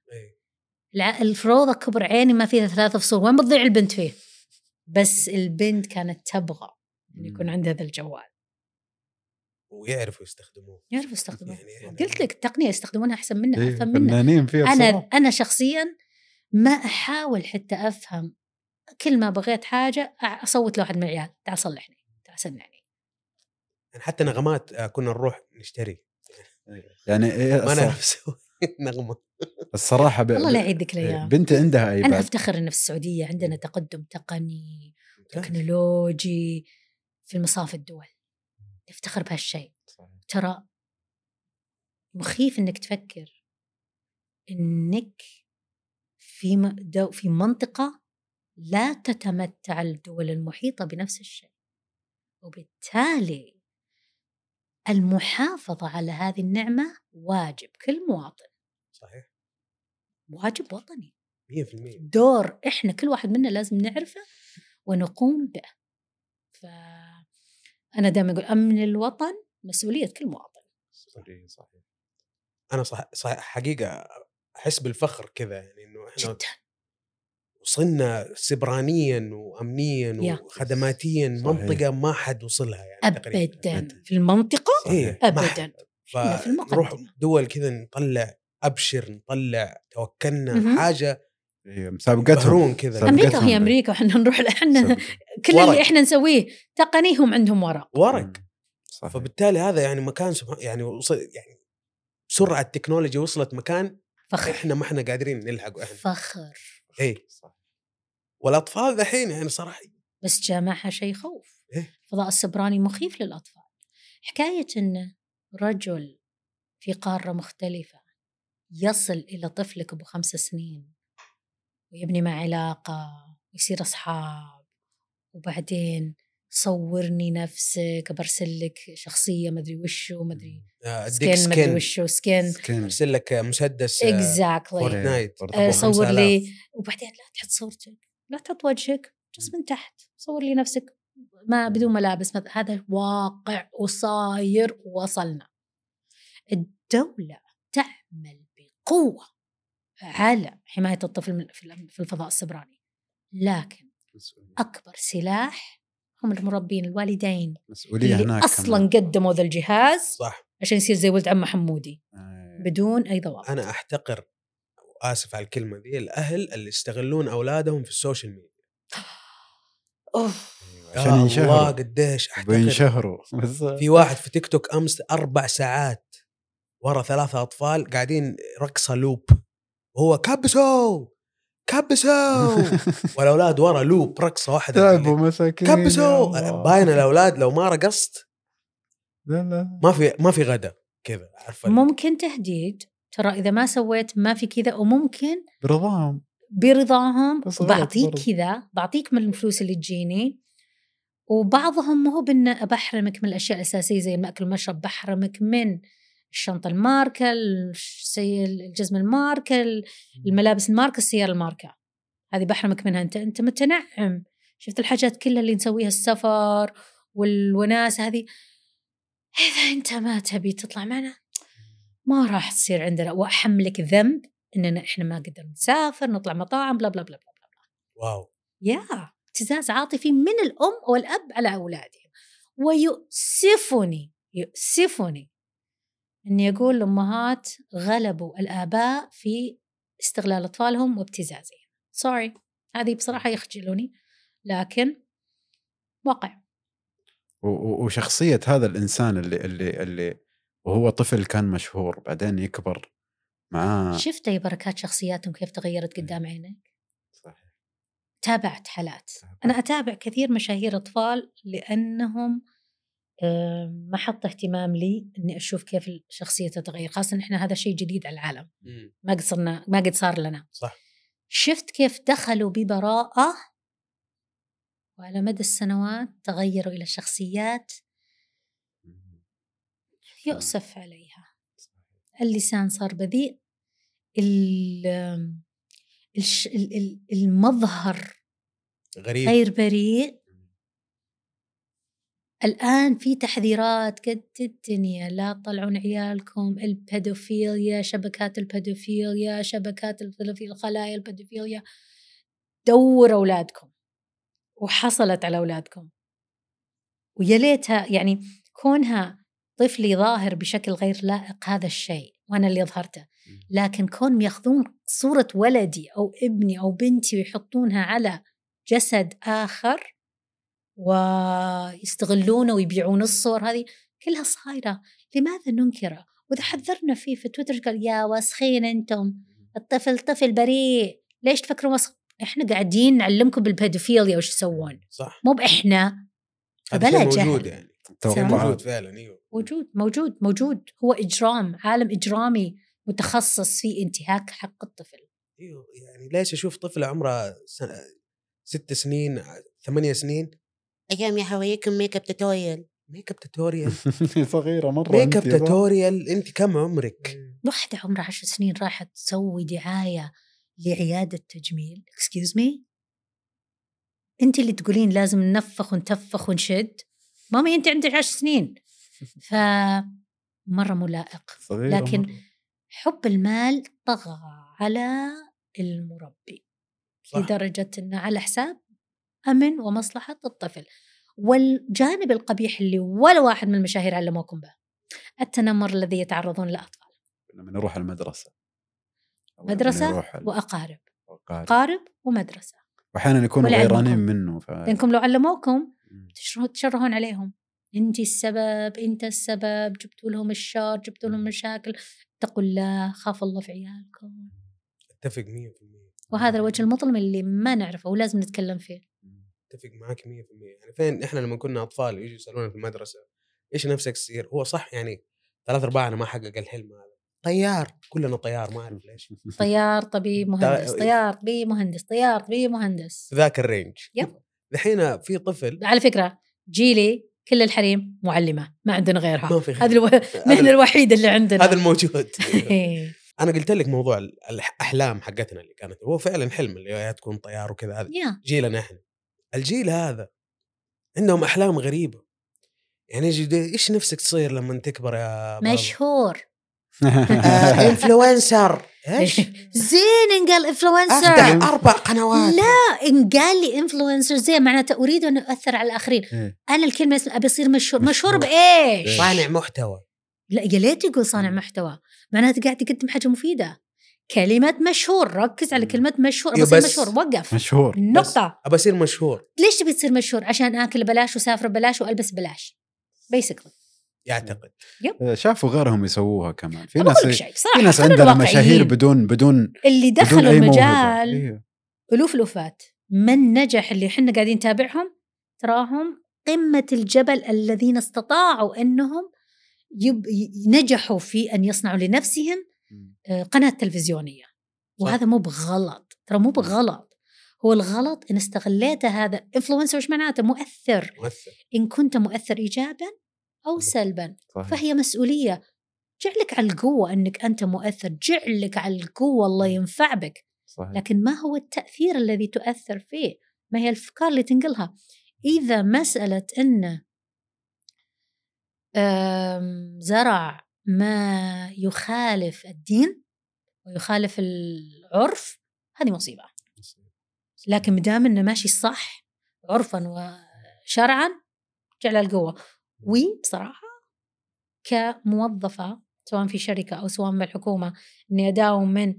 الع- الفروضة كبر عيني ما فيها ثلاثة فصول. وين بتضيع البنت فيه؟ بس البنت كانت تبغى أن يكون عندها ذا الجوال. ويعرفوا يستخدموه. يعرفوا يستخدموها يعني قلت لك التقنية يستخدمونها أحسن منا إيه، أفهم منا فنانين فيها أنا صراحة. أنا شخصيا ما أحاول حتى أفهم كل ما بغيت حاجة أع- أصوت لواحد من العيال. تعال صلحني تعال سمعني. يعني حتى نغمات كنا نروح نشتري. يعني إيه ما نعرف نسوي نغمة. الصراحة ب... والله لا ب- يعيد ذيك الأيام بنتي عندها أنا iPad أفتخر إن في السعودية عندنا تقدم تقني تكنولوجي في المصاف الدول. نفتخر بهالشيء. ترى مخيف إنك تفكر إنك في دو في منطقة لا تتمتع الدول المحيطة بنفس الشيء. وبالتالي المحافظة على هذه النعمة واجب كل مواطن. صحيح. واجب وطني. 100% دور إحنا كل واحد منا لازم نعرفه ونقوم به. فانا دائما أقول امن الوطن مسؤولية كل مواطن صحيح صحيح أنا صح, صح حقيقة أحس بالفخر كذا يعني إنه إحنا جدا وصلنا سبرانيا وامنيا يا. وخدماتيا صحيح. منطقة ما حد وصلها يعني تقريبا ابدا في المنطقة حد. ابدا في فنروح المقدمة. دول كذا نطلع أبشر نطلع توكلنا. حاجة إيه، مسابقتهم مهرون كذا. أمريكا وهي بعد. أمريكا وإحنا نروح إحنا. كل ورق. اللي إحنا نسويه تقني هم عندهم ورق ورق صحيح. فبالتالي هذا يعني مكان سبحان يعني وصل يعني سرعة التكنولوجيا وصلت مكان فخر إحنا ما إحنا قادرين نلحق إحنا فخر اي صح. والأطفال ذحين يعني صراحة بس جامعها شيء يخوف إيه؟ فضاء السيبراني مخيف للأطفال حكاية إن رجل في قارة مختلفة يصل إلى طفلك ابو خمس سنين ويبني معه علاقة ويصير أصحاب. وبعدين صورني نفسك برسل لك شخصية مدري وشو مدري آه، اديك سكين مدري سكين وشو سكين سكين أرسل لك مسدس آه، exactly Fortnite آه، صور 5000. لي وبعدين لا تحط صورتك لا تحط وجهك بس من تحت. صور لي نفسك ما بدون ملابس. هذا واقع وصاير ووصلنا. الدولة تعمل بقوة. على حماية الطفل من- في الفضاء السيبراني. لكن أكبر سلاح هم المربين الوالدين مسؤولية اللي هناك أصلا قدموا ذا الجهاز صح. عشان يصير زي ولد عمه حمودي كمان. بدون أي ضوابط. أنا أحتقر وآسف على الكلمة دي الأهل اللي يستغلون أولادهم في ال social media. أوف. yeah عشان الله ينشهروا قديش أحتقر. بينشهروا في واحد في تيك توك أمس أربع ساعات ورا ثلاثة أطفال قاعدين رقصة loop. وهو كبسوا كبسوا والأولاد ورا loop رقصه واحدة تعبوا مساكين. يا كبسوا. باين الأولاد لو ما رقصت لا لا. ما في ما في غدا. كذا عارفه ممكن تهديد. ترى إذا ما سويت ما في كذا وممكن برضاهم. برضاهم. بعطيك برضه. كذا. بعطيك من الفلوس اللي تجيني. وبعضهم مو بان بحرمك من الأشياء الأساسية زي المأكل والمشرب بحرمك من الشنطة الماركة الجزمة الماركة الملابس الماركة السيارة الماركة. هذه بحرمك منها. أنت أنت متنعم. شفت الحاجات كلها اللي نسويها السفر والوناسه هذه؟ إذا أنت ما تبي تطلع معنا ما راح تصير عندنا. واحملك ذنب إننا إحنا ما قدرنا نسافر نطلع مطاعم بلا بلا بلا بلا, بلا. واو. يا! ابتزاز عاطفي من الأم والأب على اولادهم ويؤسفني يؤسفني إني أقول الأمهات غلبوا الآباء في استغلال أطفالهم وابتزازهم. سوري هذه بصراحة يخجلوني لكن واقع. وشخصية هذا الإنسان اللي اللي اللي وهو طفل كان مشهور بعدين يكبر معاه شفت يا بركات شخصياتهم كيف تغيرت قدام عينك؟ صحيح. تابعت حالات. أنا أتابع كثير مشاهير أطفال لأنهم آم، محط اهتمام لي إني أشوف كيف الشخصية تتغير خاصة إحنا هذا شيء جديد على العالم. مم. ما قد صرنا ما قد صار لنا. صح. شفت كيف دخلوا ببراءة وعلى مدى السنوات تغيروا إلى شخصيات يؤسف عليها. اللسان صار بذيء. المظهر غريب. غير بريء. الآن في تحذيرات قد الدنيا لا تطلعون عيالكم البيدوفيليا شبكات البيدوفيليا شبكات البيدوفيليا الخلايا البيدوفيليا. دور أولادكم. وحصلت على أولادكم. ويا ليتها يعني كونها طفلي ظاهر بشكل غير لائق هذا الشيء وأنا اللي أظهرته لكن كونهم ياخذون صورة ولدي أو ابني أو بنتي ويحطونها على جسد آخر ويستغلونه ويبيعون الصور هذه كلها صايرة. لماذا ننكره؟ وإذا حذرنا فيه في تويتر قال يا وسخين أنتم الطفل طفل بريء. ليش تفكرون وسخ إحنا قاعدين نعلمكم بالبيدوفيليا وش يسوون. صح. مو هذا فبلا شيء موجود جهل. يعني موجود. فعلا إيوه. موجود موجود موجود. هو إجرام عالم إجرامي متخصص في انتهاك حق الطفل. إيوه يعني ليش أشوف طفلة عمرها س- ست سنين ثمانية سنين؟ أيام يا حويكم makeup tutorial make up tutorial صغيرة مرة makeup؟ tutorial أنت كم عمرك؟ واحدة عمرها عشر سنين راحت تسوي دعاية لعيادة تجميل excuse me أنت اللي تقولين لازم ننفخ ونتفخ ونشد. مامي أنت عندك عشر سنين. ف مرة مو لائق. صغيرة لكن مرة. حب المال طغى على المربي. صح. لدرجة أنه على حساب أمن ومصلحة الطفل. والجانب القبيح اللي ولا واحد من المشاهير علموكم به التنمر الذي يتعرضون له الأطفال لما نروح لما مدرسة وأقارب. القارب. قارب ومدرسة. واحيانا يكونوا غيرانين. منه ف... لأنكم لو علموكم تشرهون عليهم. انت السبب أنت السبب جبتوا لهم الشر جبتوا لهم مشاكل. اتقوا الله خافوا الله في عيالكم. أتفق 100% وهذا الوجه المظلم اللي ما نعرفه ولازم نتكلم فيه. أتفق معاك 100% يعني فين إحنا لما كنا أطفال يجوا يسألونا في المدرسة إيش نفسك تصير؟ هو صح يعني ثلاث أرباعنا ما حقق الحلم هذا. طيار. كلنا طيار ما أعرف ليش. طيار طبيب مهندس طيار. طبيب مهندس طيار طبيب مهندس. ذاك الرينج. يب. الحين في طفل على فكرة جيلي كل الحريم معلمة ما عندنا غيرها. ما في غيرها. هذه الو- المهنه الوحيده اللي عندنا. هذا الموجود. إيه. أنا قلت لك موضوع الاحلام حقتنا اللي كانت. هو فعلا حلم اللي هي تكون طيار وكذا هذا يا. جيلنا إحنا. الجيل هذا عندهم أحلام غريبة. يعني يجي إيش نفسك تصير لما تكبر يا بابا؟ مشهور. آه influencer إيش؟ زين ان قال influencer افتح أربع قنوات. لا ان قال لي influencer زين معناته أريد أن أؤثر على الآخرين. إيه. أنا الكلمة أبي اصير مشهور. مشهور. مشهور. بإيش؟ صانع محتوى. لا يا ليت يقول صانع محتوى. معناته قاعد يقدم حاجة مفيدة. كلمه مشهور. ركز على مم. كلمه مشهور. اصير بس- مشهور. وقف. مشهور. نقطة. ابى اصير مشهور. ليش تبي تصير مشهور؟ عشان آكل بلاش وسافر بلاش وألبس بلاش. بيسكلي يعتقد. شافوا غيرهم يسووها كمان. في ناس في ناس عندنا. مشاهير بدون بدون اللي بدون دخلوا موهبة. المجال إيه. ألوف الوفات من نجح اللي إحنا قاعدين نتابعهم؟ تراهم قمة الجبل الذين استطاعوا إنهم يب... نجحوا في أن يصنعوا لنفسهم قناة تلفزيونية. وهذا مو بغلط ترى مو بغلط. هو الغلط إن استغليت هذا انفلونسر إيش معناته؟ مؤثر. مؤثر. إن كنت مؤثر ايجابا أو سلبا. صحيح. فهي مسؤولية. جعلك على القوة إنك أنت مؤثر. جعلك على القوة الله ينفع بك. صحيح. لكن ما هو التأثير الذي تؤثر فيه؟ ما هي الأفكار اللي تنقلها؟ إذا مسألة أنه آم، زرع ما يخالف الدين ويخالف العرف هذه مصيبة. لكن مدام أنه ماشي صح عرفا وشرعا جعل القوة. وبصراحة كموظفة سواء في شركة أو سواء بالحكومة أني أداوم من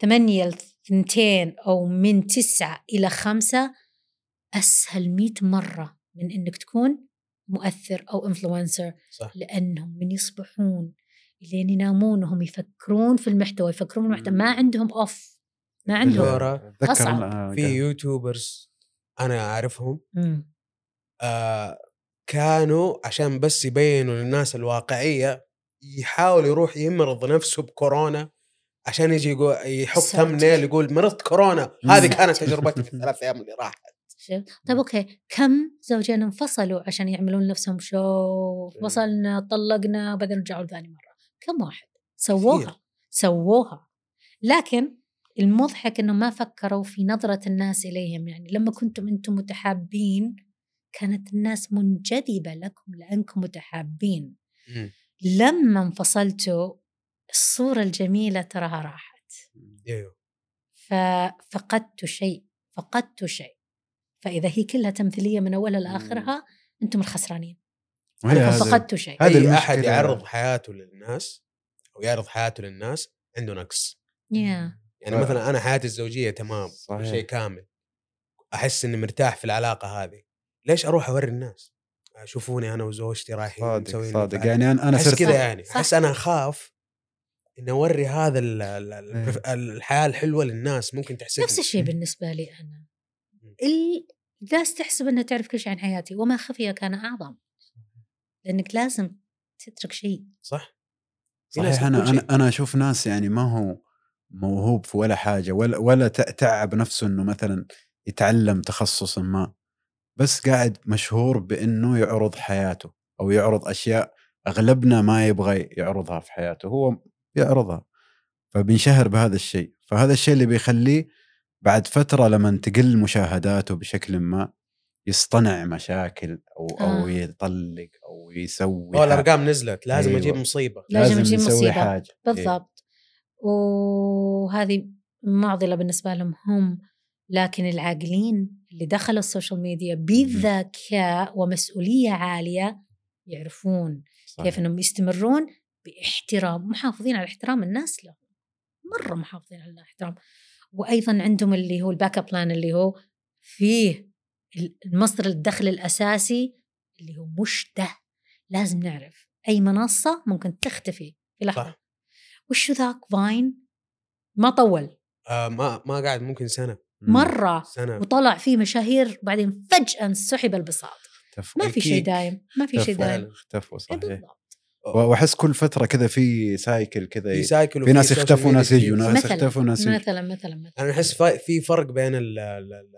ثمانية لثنتين أو من تسعة إلى خمسة أسهل مئة مرة من إنك تكون مؤثر أو influencer صح لأنهم من يصبحون لين ينامون وهم يفكرون في المحتوى يفكرون في المحتوى ما عندهم أوف ما عندهم أصعب. آه، في YouTubers أنا أعرفهم. آه كانوا عشان بس يبينوا للناس الواقعية يحاول يروح يمرض نفسه بكورونا عشان يجي يقول يحط. thumbnail يقول مرضت كورونا هذه. كانت تجربتي في الثلاث أيام اللي راحت شوف طيب أوكي كم زوجين انفصلوا عشان يعملون لنفسهم شو؟ فصلنا طلقنا وبعدين رجعوا ثاني مرة. كم واحد؟ سووها كثير. سووها. لكن المضحك إنه ما فكروا في نظرة الناس إليهم. يعني لما كنتم أنتم متحابين كانت الناس منجذبة لكم لأنكم متحابين. مم. لما انفصلتوا الصورة الجميلة تراها راحت. أيوه. ففقدت شيء فقدت شيء. فإذا هي كلها تمثيلية من أولها لآخرها أنتم الخسرانين. هذا- فقدتوا شيء. المشكلة. أحد يعرض حياته للناس أو يعرض حياته للناس عنده نقص. يا. يعني. مثلا أنا حياتي الزوجية تمام. شيء كامل. أحس إني مرتاح في العلاقة هذه. ليش أروح أوري الناس؟ شوفوني أنا وزوجتي رايحين صادق صادق. يعني أنا أنا أحس صرت كذا يعني. أحس أنا أخاف إني أوري هذا ال ال ال إيه. الحياة الحلوة للناس. ممكن تحسدني. نفس الشيء بالنسبة لي أنا. ال- الناس تحسب أنها تعرف كل شيء عن حياتي وما خفي كان أعظم. لأنك لازم تترك شيء. صح. صحيح أنا. أنا أنا أشوف ناس يعني ما هو موهوب في ولا حاجة ولا ولا تعب نفسه إنه مثلا يتعلم تخصص ما. بس قاعد مشهور بإنه يعرض حياته أو يعرض أشياء أغلبنا ما يبغى يعرضها في حياته هو يعرضها. فبينشهر بهذا الشيء. فهذا الشيء اللي بيخليه بعد فترة لما تقل مشاهداته بشكل ما يصطنع مشاكل أو أو آه. يطلق أو يسوي حاجة. الأرقام نزلت لازم أيوة. أجيب مصيبة لازم نجيب نسوي مصيبة. حاجة إيه. بالضبط وهذه معضلة بالنسبة لهم هم لكن العاقلين اللي دخلوا السوشيال ميديا بذكاء ومسؤولية عالية يعرفون صحيح. كيف إنهم يستمرون باحترام محافظين على احترام الناس لهم مرة محافظين على الاحترام وأيضا عندهم اللي هو ال backup plan اللي هو فيه المصدر الدخل الأساسي اللي هو مش ده لازم نعرف أي منصة ممكن تختفي في لحظة صح. وش ذاك فاين ما طول آه ما ما قاعد ممكن سنة. مرة سنة وطلع فيه مشاهير بعدين فجأة سحب البساط. ما في شيء. دايم ما في شيء. دايم اختفوا إيه صحيح بالضبط وأحس كل فترة كذا في cycle كذا في cycle في ناس يختفوا ناس. يجوا ناس مثلاً. يختفوا ناس يجوا. مثلا مثلا مثلا. أنا أحس في فرق بين ال ال ال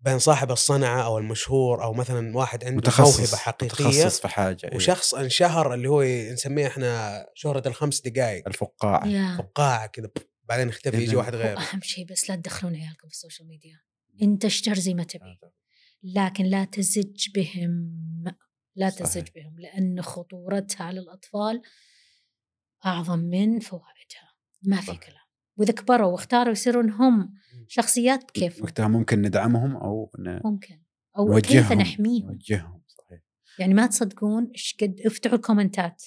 بين صاحب الصنعة أو المشهور أو مثلا واحد عنده متخصص موهبة حقيقية متخصص في حاجة إيه. وشخص انشهر اللي هو نسميه إحنا شهرة الخمس دقائق الفقاعة. yeah. فقاعة كذا بعدين يختفي يجي إذن- واحد غيره. أهم شيء بس لا تدخلون عيالكم في ال social media أنت اشتر زي ما تبي. لكن لا تزج بهم لا صحيح. تزج بهم لأن خطورتها على الاطفال أعظم من فوائدها. ما في صحيح. كلام. وإذا كبروا واختاروا يصيرون هم شخصيات كيف؟ وقتها ممكن ندعمهم أو ن- ممكن. أو كيف نحميهم؟ نوجههم صحيح. يعني ما تصدقون إيش قد افتحوا الكومنتات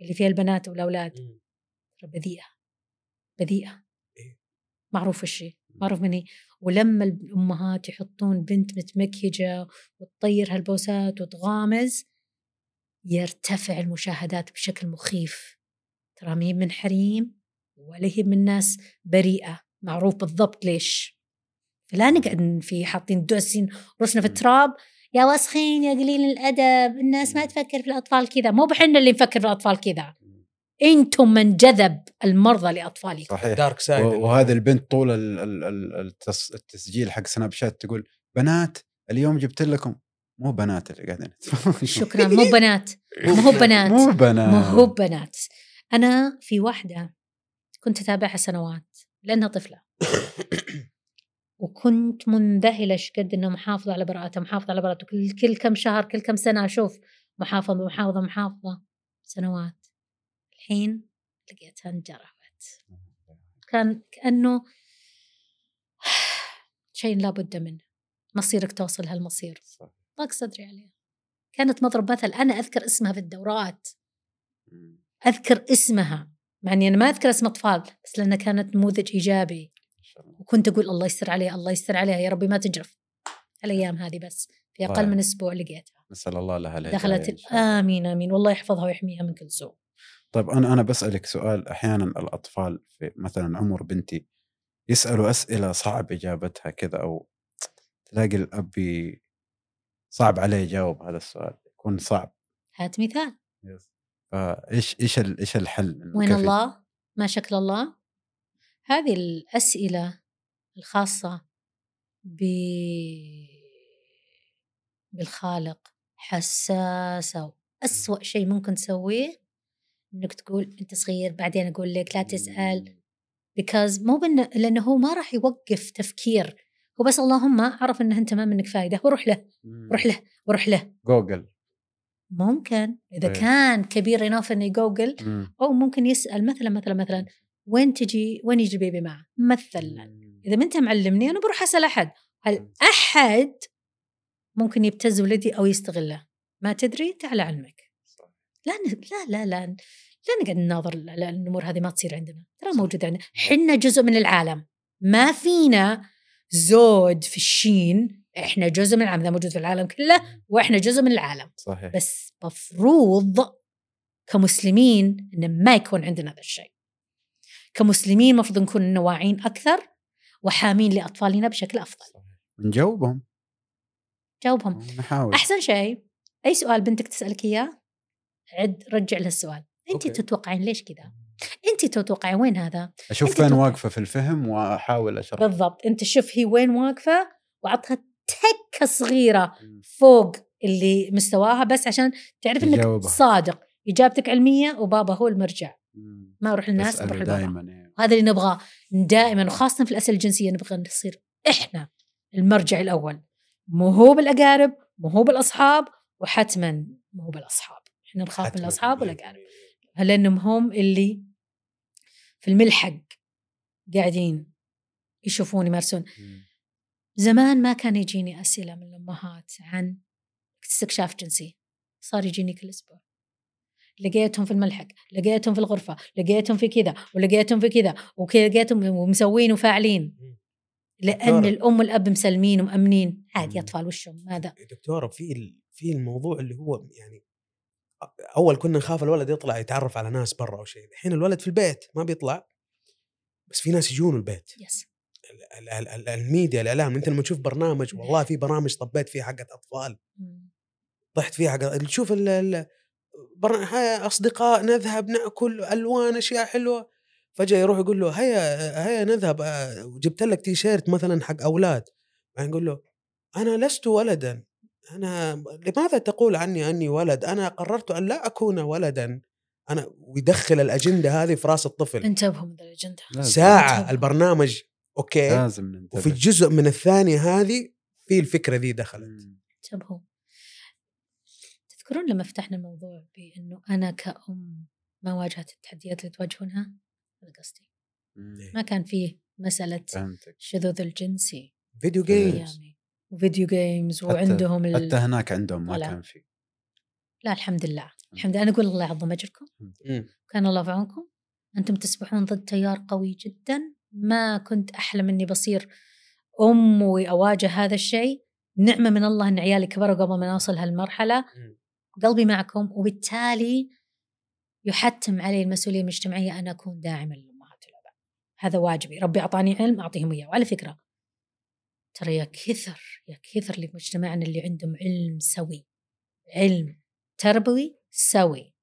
اللي فيها البنات. ترى بذيئة. بذيئة. إيه. معروف هي؟ معروف من هي؟ ولما الأمهات يحطون بنت متمكيجه وتطير هالبوسات وتغامز يرتفع المشاهدات بشكل مخيف. ترى ما هي من حريم ولا هي من ناس بريئة معروف بالضبط ليش؟ فلا نقعد في حاطين دوسين راسنا في. التراب يا وسخين يا قليل الأدب الناس ما تفكر في الأطفال كذا. مو بحنا اللي نفكر في الأطفال كذا. أنتم من جذب المرضى لأطفالكم. صحيح. دارك سايد. وهذه البنت طول التسجيل حق سناب شات تقول بنات اليوم جبت لكم مو بنات اللي قاعدين. شكرا. مو بنات. مو هو بنات. مو بنات. مو هو بنات. أنا في واحدة كنت أتابعها سنوات لأنها طفلة. وكنت منذهله قد انها محافظة على براءتها محافظة على براءتها كل كل كم شهر كل كم سنة أشوف محافظة محافظة محافظة. سنوات. الحين لقيتها انجرفت كان كأنه شيء لابد منه. مصيرك توصل هالمصير. صح. ضاق صدري عليها. كانت مضرب مثل أنا أذكر اسمها في الدورات. مم. أذكر اسمها مع إني أنا ما أذكر اسم أطفال بس لأنها كانت نموذج الله. وكنت أقول الله يستر عليها الله يستر عليها يا ربي ما تجرف الأيام هذه بس في أقل الله من أسبوع لقيتها. نسأل الله لها الهداية دخلت. آمين آمين. والله يحفظها ويحميها من كل سوء. طيب أنا أنا بسألك سؤال. أحيانا الأطفال في مثلا عمر بنتي يسألوا أسئلة صعب إجابتها كذا أو تلاقي الأب ي- صعب عليه يجاوب هذا السؤال يكون صعب. هات مثال. فايش إيش إيش الحل وين كيف- الله؟ ما شكل الله؟ هذه الأسئلة الخاصة ب بالخالق. حساسة وأسوأ شيء ممكن تسويه إنك تقول أنت صغير بعدين أقول لك لا تسأل. بيكوز مو بن... لأنه هو ما راح يوقف تفكير هو بس اللهم عرف إنه أنت ما منك فايدة وروح له. روح له وروح له. جوجل. ممكن إذا إيه. كان كبير انف إنه يجوجل مم. أو ممكن يسأل مثلا مثلا مثلا وين تجي وين يجي البيبي معه؟ مثلا. إذا ما أنت معلمني أنا بروح أسأل أحد. هل أحد ممكن يبتز ولدي أو يستغله؟ ما تدري؟ تعال علمك لا لا لا لا لا نقعد نناظر ال- ال- الأمور هذه ما تصير عندنا. ترى موجودة عندنا. حنا جزء من العالم. ما فينا زود في الشين إحنا جزء من العالم ذا موجود في العالم كله وإحنا جزء من العالم. صحيح. بس مفروض كمسلمين إن ما يكون عندنا هذا الشيء. كمسلمين مفروض نكون واعين أكثر وحامين لأطفالنا بشكل أفضل. نجاوبهم. جاوبهم. نحاول. أحسن شيء. أي سؤال بنتك تسألك إياه؟ عد رجع لها السؤال. انت. تتوقعين ليش كذا؟ انت تتوقعين وين هذا؟ أشوف فين تتوقع- واقفة في الفهم وأحاول أشرح. بالضبط. أنت شوف هي وين واقفة؟ وعطها تكة صغيرة فوق اللي مستواها بس عشان تعرف إنك تجاوبها. صادق. إجابتك علمية وبابا هو المرجع. مم. ما أروح للناس بروح لبابا. دائما إيه. هذا اللي نبغاه. دائما وخاصة في الأسئلة الجنسية نبغى نصير إحنا المرجع الأول. مو هو بالأقارب مو هو بالأصحاب وحتما مو هو بالأصحاب. إحنا نخاف من. الأصحاب والأقارب. لأنهم هم اللي في الملحق قاعدين يشوفون يمارسون. زمان ما كان يجيني أسئلة من الأمهات عن استكشاف جنسي صار يجيني كل أسبوع لقيتهم في الملحق لقيتهم في الغرفة لقيتهم في كذا ولقيتهم في كذا ولقيتهم ومسوين وفاعلين لأن دكتورة. الأم والأب مسلمين ومأمنين عادي مم. أطفال وشهم ماذا دكتورة في في الموضوع اللي هو يعني أول كنا نخاف الولد يطلع يتعرف على ناس برا أو شيء. الحين الولد في البيت ما بيطلع بس في ناس يجون البيت. yes ال- ال- ال- الميديا الإعلام انت لما تشوف برنامج والله في برامج طبيت فيها حقت أطفال. طحت فيها حق تشوف أصدقاء نذهب نأكل ألوان أشياء حلوة. فجأة يروح يقول له هيا هيا نذهب آه، جبت لك تي شيرت مثلا حق أولاد. بعدين يقول له أنا لست ولدا. أنا لماذا تقول عني أني ولد؟ أنا قررت أن لا أكون ولدا. أنا ويدخل الأجندة هذه في رأس الطفل. انتبهوا من الأجندة. لازم- ساعة البرنامج okay؟ لازم ننتبه. وفي الجزء من الثانية هذه في الفكرة ذي دخلت. انتبهوا. تذكرون لما فتحنا الموضوع بأنه أنا كأم ما واجهت التحديات اللي تواجهونها؟ هذا قصدي. ما كان فيه مسألة فهمتك. الشذوذ الجنسي. video. games و video games حتى- وعندهم ال... حتى هناك عندهم ما طلع. كان في. لا الحمد لله. الحمد لله. أنا أقول الله يعظم أجركم. مم. كان الله في عونكم أنتم تسبحون ضد تيار قوي جدا. ما كنت أحلم إني بصير أم وأواجه هذا الشيء. نعمة من الله إن عيالي كبروا قبل ما نوصل هالمرحلة. مم. قلبي معكم. وبالتالي يحتم علي المسؤولية المجتمعية أن أكون داعما للأمهات والآباء هذا واجبي. ربي أعطاني علم أعطيهم إياه. وعلى فكرة ترى يا كثر يا كثر اللي مجتمعنا اللي عندهم علم سوي علم تربوي سوي.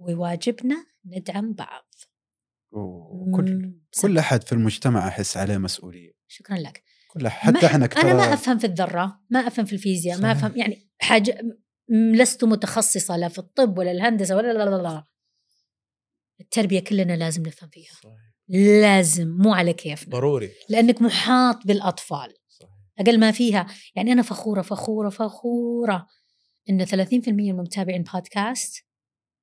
وواجبنا ندعم بعض. وكل كل أحد في المجتمع احس عليه مسؤولية. شكرا لك. كل أحد حتى ما- إحنا أنا ما أفهم في الذرة ما أفهم في الفيزياء ما صحيح. أفهم يعني حاجة م- لست متخصصة لا في الطب ولا الهندسة ولا لا لا لا التربية كلنا لازم نفهم فيها. لازم مو على كيفنا. ضروري. لأنك محاط بالأطفال. صحيح. أقل ما فيها. يعني أنا فخورة فخورة فخورة إن 30% من متابعين بودكاست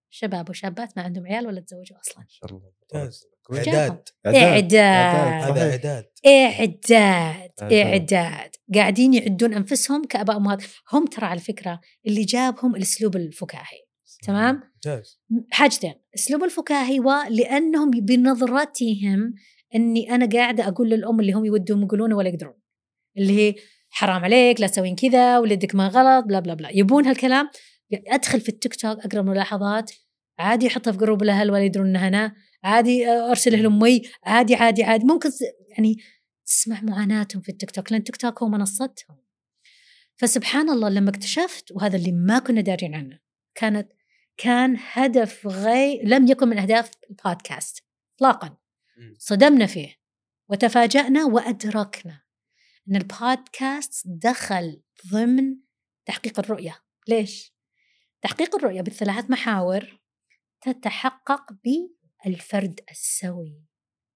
شباب وشابات ما عندهم عيال ولا تزوجوا أصلا. ما شاء الله. ممتاز. إعداد. هذا. إعداد. إعداد. إعداد. إعداد. قاعدين يعدون أنفسهم كآباء أمهات. هم ترى على فكرة اللي جابهم الأسلوب الفكاهي. تمام؟ ممتاز حاجتين. أسلوب الفكاهي ولانهم بنظرتهم إني أنا قاعدة أقول للأم اللي هم يودون يقولونه ولا يقدرون. اللي هي حرام عليك لا تسوين كذا ولدك ما غلط blah blah blah. يبون هالكلام؟ أدخل في التيك توك أقرأ ملاحظات. عادي احطها في group الأهل ولا يدرون إنها أنا. عادي ارسله لامي عادي عادي عادي. ممكن يعني تسمع معاناتهم في التيك توك لأن التيك توك هو منصتهم. فسبحان الله لما اكتشفت وهذا اللي ما كنا دارين عنه كانت كان هدف غير لم يكن من أهداف البودكاست اطلاقا مم. صدمنا فيه وتفاجأنا وأدركنا أن البودكاست دخل ضمن تحقيق الرؤية ليش؟ تحقيق الرؤية بالثلاث محاور تتحقق بالفرد السوي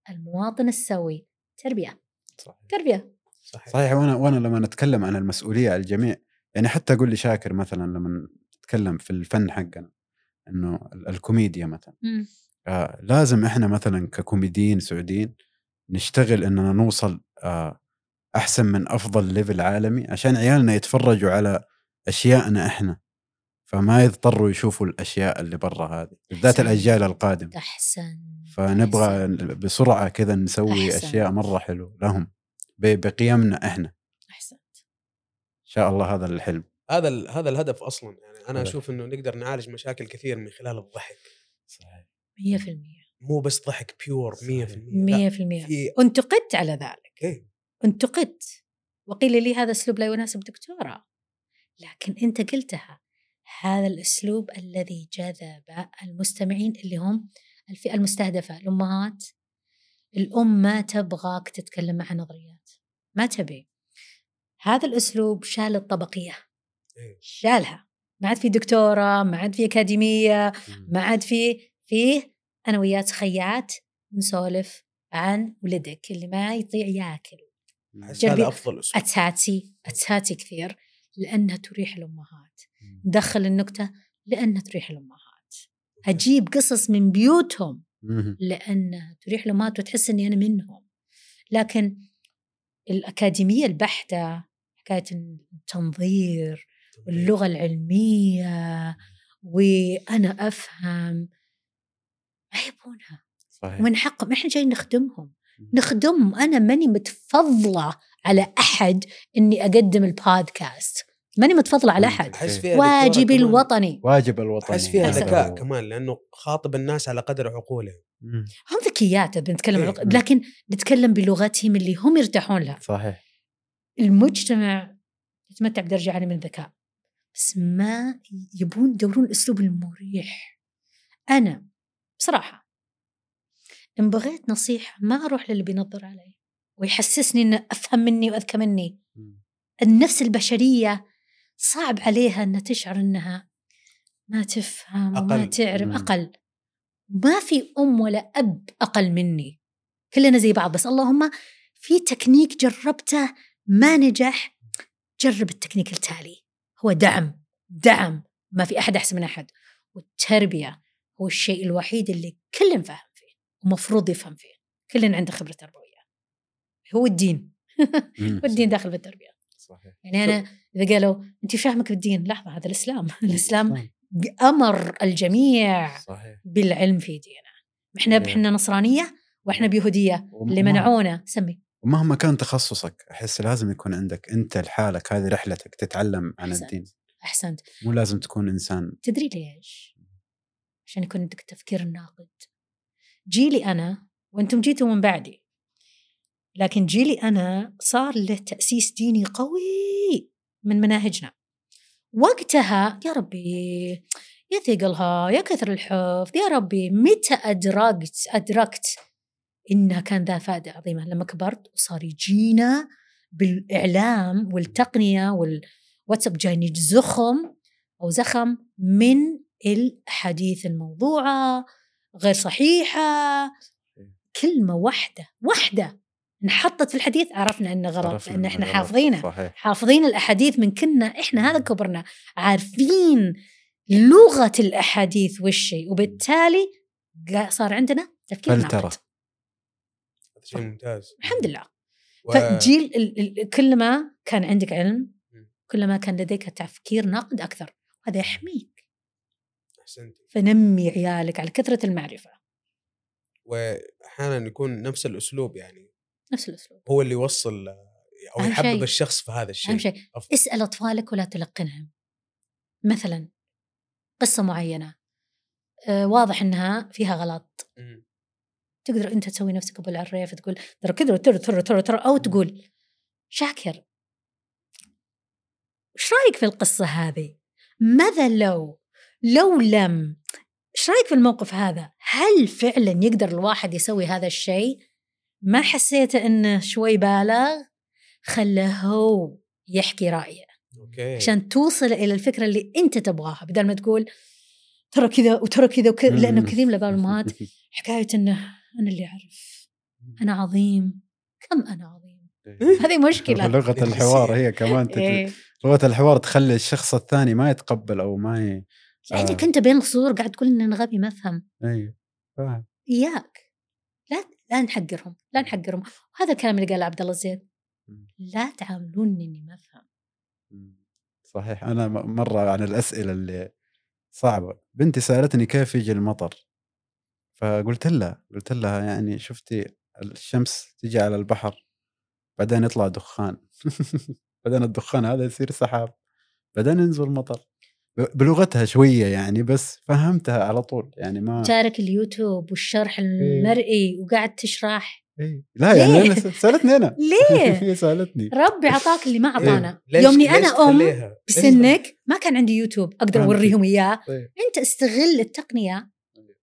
المواطن السوي تربية صحيح. تربية صحيح صحيح وأنا وأنا لما نتكلم عن المسؤولية على الجميع يعني حتى أقول لي شاكر مثلا لما نتكلم في الفن حقنا إنه ال- الكوميديا مثلا. آه لازم إحنا مثلا ككوميديين سعوديين نشتغل إننا نوصل آه أحسن من أفضل ليفل عالمي عشان عيالنا يتفرجوا على أشيائنا إحنا فما يضطروا يشوفوا الأشياء اللي برا هذه بالذات. الأجيال القادمة أحسن فنبغى أحسن. بسرعة كذا نسوي أحسن. أشياء مرة حلو لهم بقيمنا إحنا أحسنت إن شاء الله هذا الحلم هذا ال- هذا الهدف أصلا. يعني أنا. أشوف إنه نقدر نعالج مشاكل كثير من خلال الضحك. صحيح. 100% مو بس ضحك بيور 100% صحيح. لا، 100% في انتقدت على ذلك. إيه. انتقدت. وقيل لي هذا أسلوب لا يناسب دكتورة. لكن أنت قلتها. هذا الأسلوب الذي جذب المستمعين اللي هم الفئة المستهدفة الأمهات. الأم ما تبغاك تتكلم معها نظريات. ما تبي. هذا الأسلوب شال الطبقية. شالها. ما عاد في دكتورة ما عاد في أكاديمية ما عاد في فيه أنا وياك خيات نسولف عن ولدك اللي ما يطيع ياكل. هذا أفضل أسلوب. أتساتي أتساتي كثير لأنها تريح الأمهات. ندخل النكتة لأنها تريح الأمهات. أجيب قصص من بيوتهم. لأنها تريح الأمهات وتحس إني أنا منهم. لكن الأكاديمية البحتة حكاية التنظير واللغة العلمية وأنا أفهم. ما يبونها. صحيح. ومن حقهم إحنا جايين نخدمهم. نخدمهم. أنا ماني متفضلة على أحد إني أقدم البودكاست. ماني متفضلة على أحد. واجبي الوطني. واجب الوطني. أحس فيها ذكاء هو. كمان لأنه خاطب الناس على قدر عقولهم. مم. هم ذكيات بنتكلم إيه. لكن نتكلم بلغتهم اللي هم يرتاحون لها. صحيح. المجتمع يتمتع بدرجه عاليه من الذكاء بس ما يبون يدورون الأسلوب المريح. أنا بصراحة إن بغيت نصيحة ما أروح للي بينظر علي ويحسسني إنه أفهم مني وأذكى مني. النفس البشرية صعب عليها إنها تشعر إنها ما تفهم وما أقل. تعرف. مم. أقل. ما في أم ولا أب أقل مني. كلنا زي بعض. بس اللهم في تكنيك جربته ما نجح جرب التكنيك التالي. هو دعم دعم ما في أحد أحسن من أحد. والتربية هو الشيء الوحيد اللي كل نفهم فيه ومفروض يفهم فيه. كلنا عنده خبرة تربوية. هو الدين. والدين داخل بالتربيه صحيح. يعني أنا إذا قالوا انت فاهمك بالدين لحظة هذا الإسلام. الإسلام أمر الجميع صحيح. بالعلم في دينه. إحنا إيه. إحنا نصرانية وإحنا بيهودية. وم- اللي منعونا سمي. ومهما كان تخصصك أحس لازم يكون عندك أنت لحالك هذه رحلتك تتعلم عن أحسنت. الدين. أحسنت. مو لازم تكون إنسان. تدري ليش؟ عشان يكون عندك التفكير الناقد جيلي أنا وأنتم جيتوا من بعدي. لكن جيلي أنا صار له تأسيس ديني قوي من مناهجنا. وقتها يا ربي يا ثقلها يا كثر الحفظ يا ربي متى أدركت أدركت إنها كان ذا فائدة عظيمة. لما كبرت وصار يجينا بالإعلام والتقنية والواتساب جايني زخم أو زخم من الأحاديث الموضوعة غير صحيحة. كلمة واحدة واحدة انحطت في الحديث عرفنا إنه غلط لأن إحنا صحيح. حافظين الأحاديث من كنا إحنا هذا كبرنا عارفين لغة الأحاديث هي. وبالتالي صار عندنا تفكير فلترة. هذا شيء ممتاز. الحمد لله. و- فجيل ال- ال- كلما كان عندك علم مم. كلما كان لديك تفكير ناقد أكثر. هذا يحميك. أحسنت. فنمي عيالك على كثرة المعرفة. واحيانا يكون نفس الأسلوب يعني. نفس الأسلوب. هو اللي يوصل أو يحبب. الشخص في هذا الشيء. أهم شيء أفضل. اسأل أطفالك ولا تلقنهم. مثلا قصة معينة. آه واضح إنها فيها غلط. مم. تقدر أنت تسوي نفسك ابو العريف تقول ترى كذا ترى ترى ترى ترى أو تقول شاكر إيش رأيك في القصة هذه؟ ماذا لو لو لم إيش رأيك في الموقف هذا؟ هل فعلا يقدر الواحد يسوي هذا الشيء؟ ما حسيت إنه شوي بالغ؟ خله هو يحكي رأيه أوكي عشان توصل إلى الفكرة اللي أنت تبغاها بدل ما تقول ترى كذا وترى كذا وكذا لأنه كثير من الاباء والامهات حكاية إنه أنا اللي أعرف. أنا عظيم. كم أنا عظيم؟ هذه مشكلة. لغة الحوار هي كمان تت... إيه. لغة الحوار تخلي الشخص الثاني ما يتقبل أو ما ي... لأنك آه. أنت بين السطور قاعد تقول إن أنا غبي ما أفهم. اي فاهم. إياك. لا لا نحقرهم لا نحقرهم. وهذا الكلام اللي قاله عبد الله الزيد لا تعاملوني إني ما أفهم. صحيح. أنا م- مرة عن الأسئلة اللي صعبة. بنتي سألتني كيف يجي المطر. فقلت لها قلت لها يعني شفتي الشمس تجي على البحر بعدين يطلع دخان بعدين الدخان هذا يصير سحاب بعدين ينزل مطر بلغتها شوية يعني بس فهمتها على طول يعني ما شارك اليوتيوب والشرح المرئي وقاعد تشرح إيه. لا يعني؟ أنا سألتني أنا ليه؟ هي سألتني ربي عطاك اللي ما عطانا ليش- يومني أنا أم تخليها؟ بسنك ما كان عندي يوتيوب أقدر. أوريهم إياه طيب. أنت استغل التقنية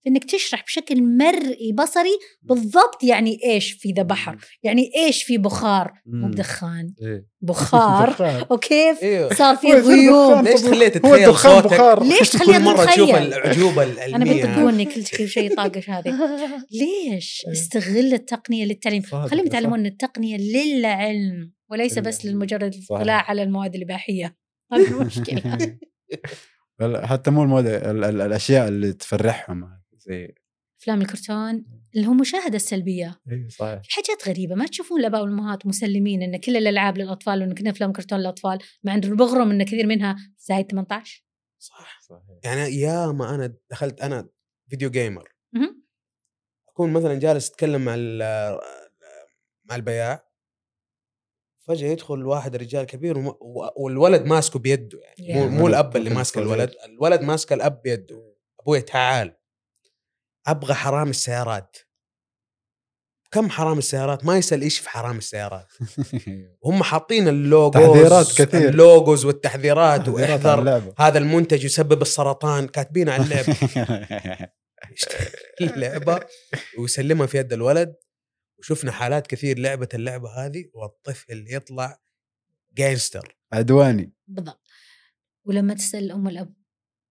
إنك تشرح بشكل مرئي بصري بالضبط يعني إيش في ذا بحر يعني إيش في بخار. مو مم. بدخان. إيه. بخار. دخان. وكيف أيوه صار في غيوم. دخان. ليش تخليه هو تتخيل صوتك؟ بخار. ليش كل مرة تشوف نتخيل؟ الاعجوبه أنا بتقولني كل شيء طاقش هذه. ليش إيه. استغل التقنية للتعليم؟ خليهم. يتعلمون التقنية للعلم وليس بس للعلم. لمجرد صحيح. الاطلاع على المواد الإباحية. هذه المشكلة. بل- حتى مو المود ال- ال- الأشياء اللي تفرحهم. زي أفلام الكرتون اللي هو مشاهدة السلبية. إي صحيح. في حاجات غريبة ما تشوفون الآباء والأمهات مسلمين أن كل الألعاب للأطفال وأن كل أفلام كرتون للأطفال مع أن بغرم أن كثير منها زايد 18 صح صحيح. يعني يا ما أنا دخلت أنا video gamer مهم. أكون مثلا جالس أتكلم مع ال- مع البياع فجأة يدخل واحد رجال كبير وم- و- والولد ماسكه بيده يعني. مو, يا. مو الأب اللي ماسك. الولد الولد ماسك الأب بيده. أبوي تعال. أبغى حرامي السيارات. كم حرامي السيارات؟ ما يسأل إيش في حرامي السيارات. هم حاطين ال logos تحذيرات كثير. ال logos والتحذيرات وإحذر. هذا المنتج يسبب السرطان كاتبين على اللعبة. يشتري اللعبة ويسلمها في يد الولد. وشفنا حالات كثير لعبة اللعبة هذه والطفل يطلع gangster عدواني. بالضبط. ولما تسأل الام والاب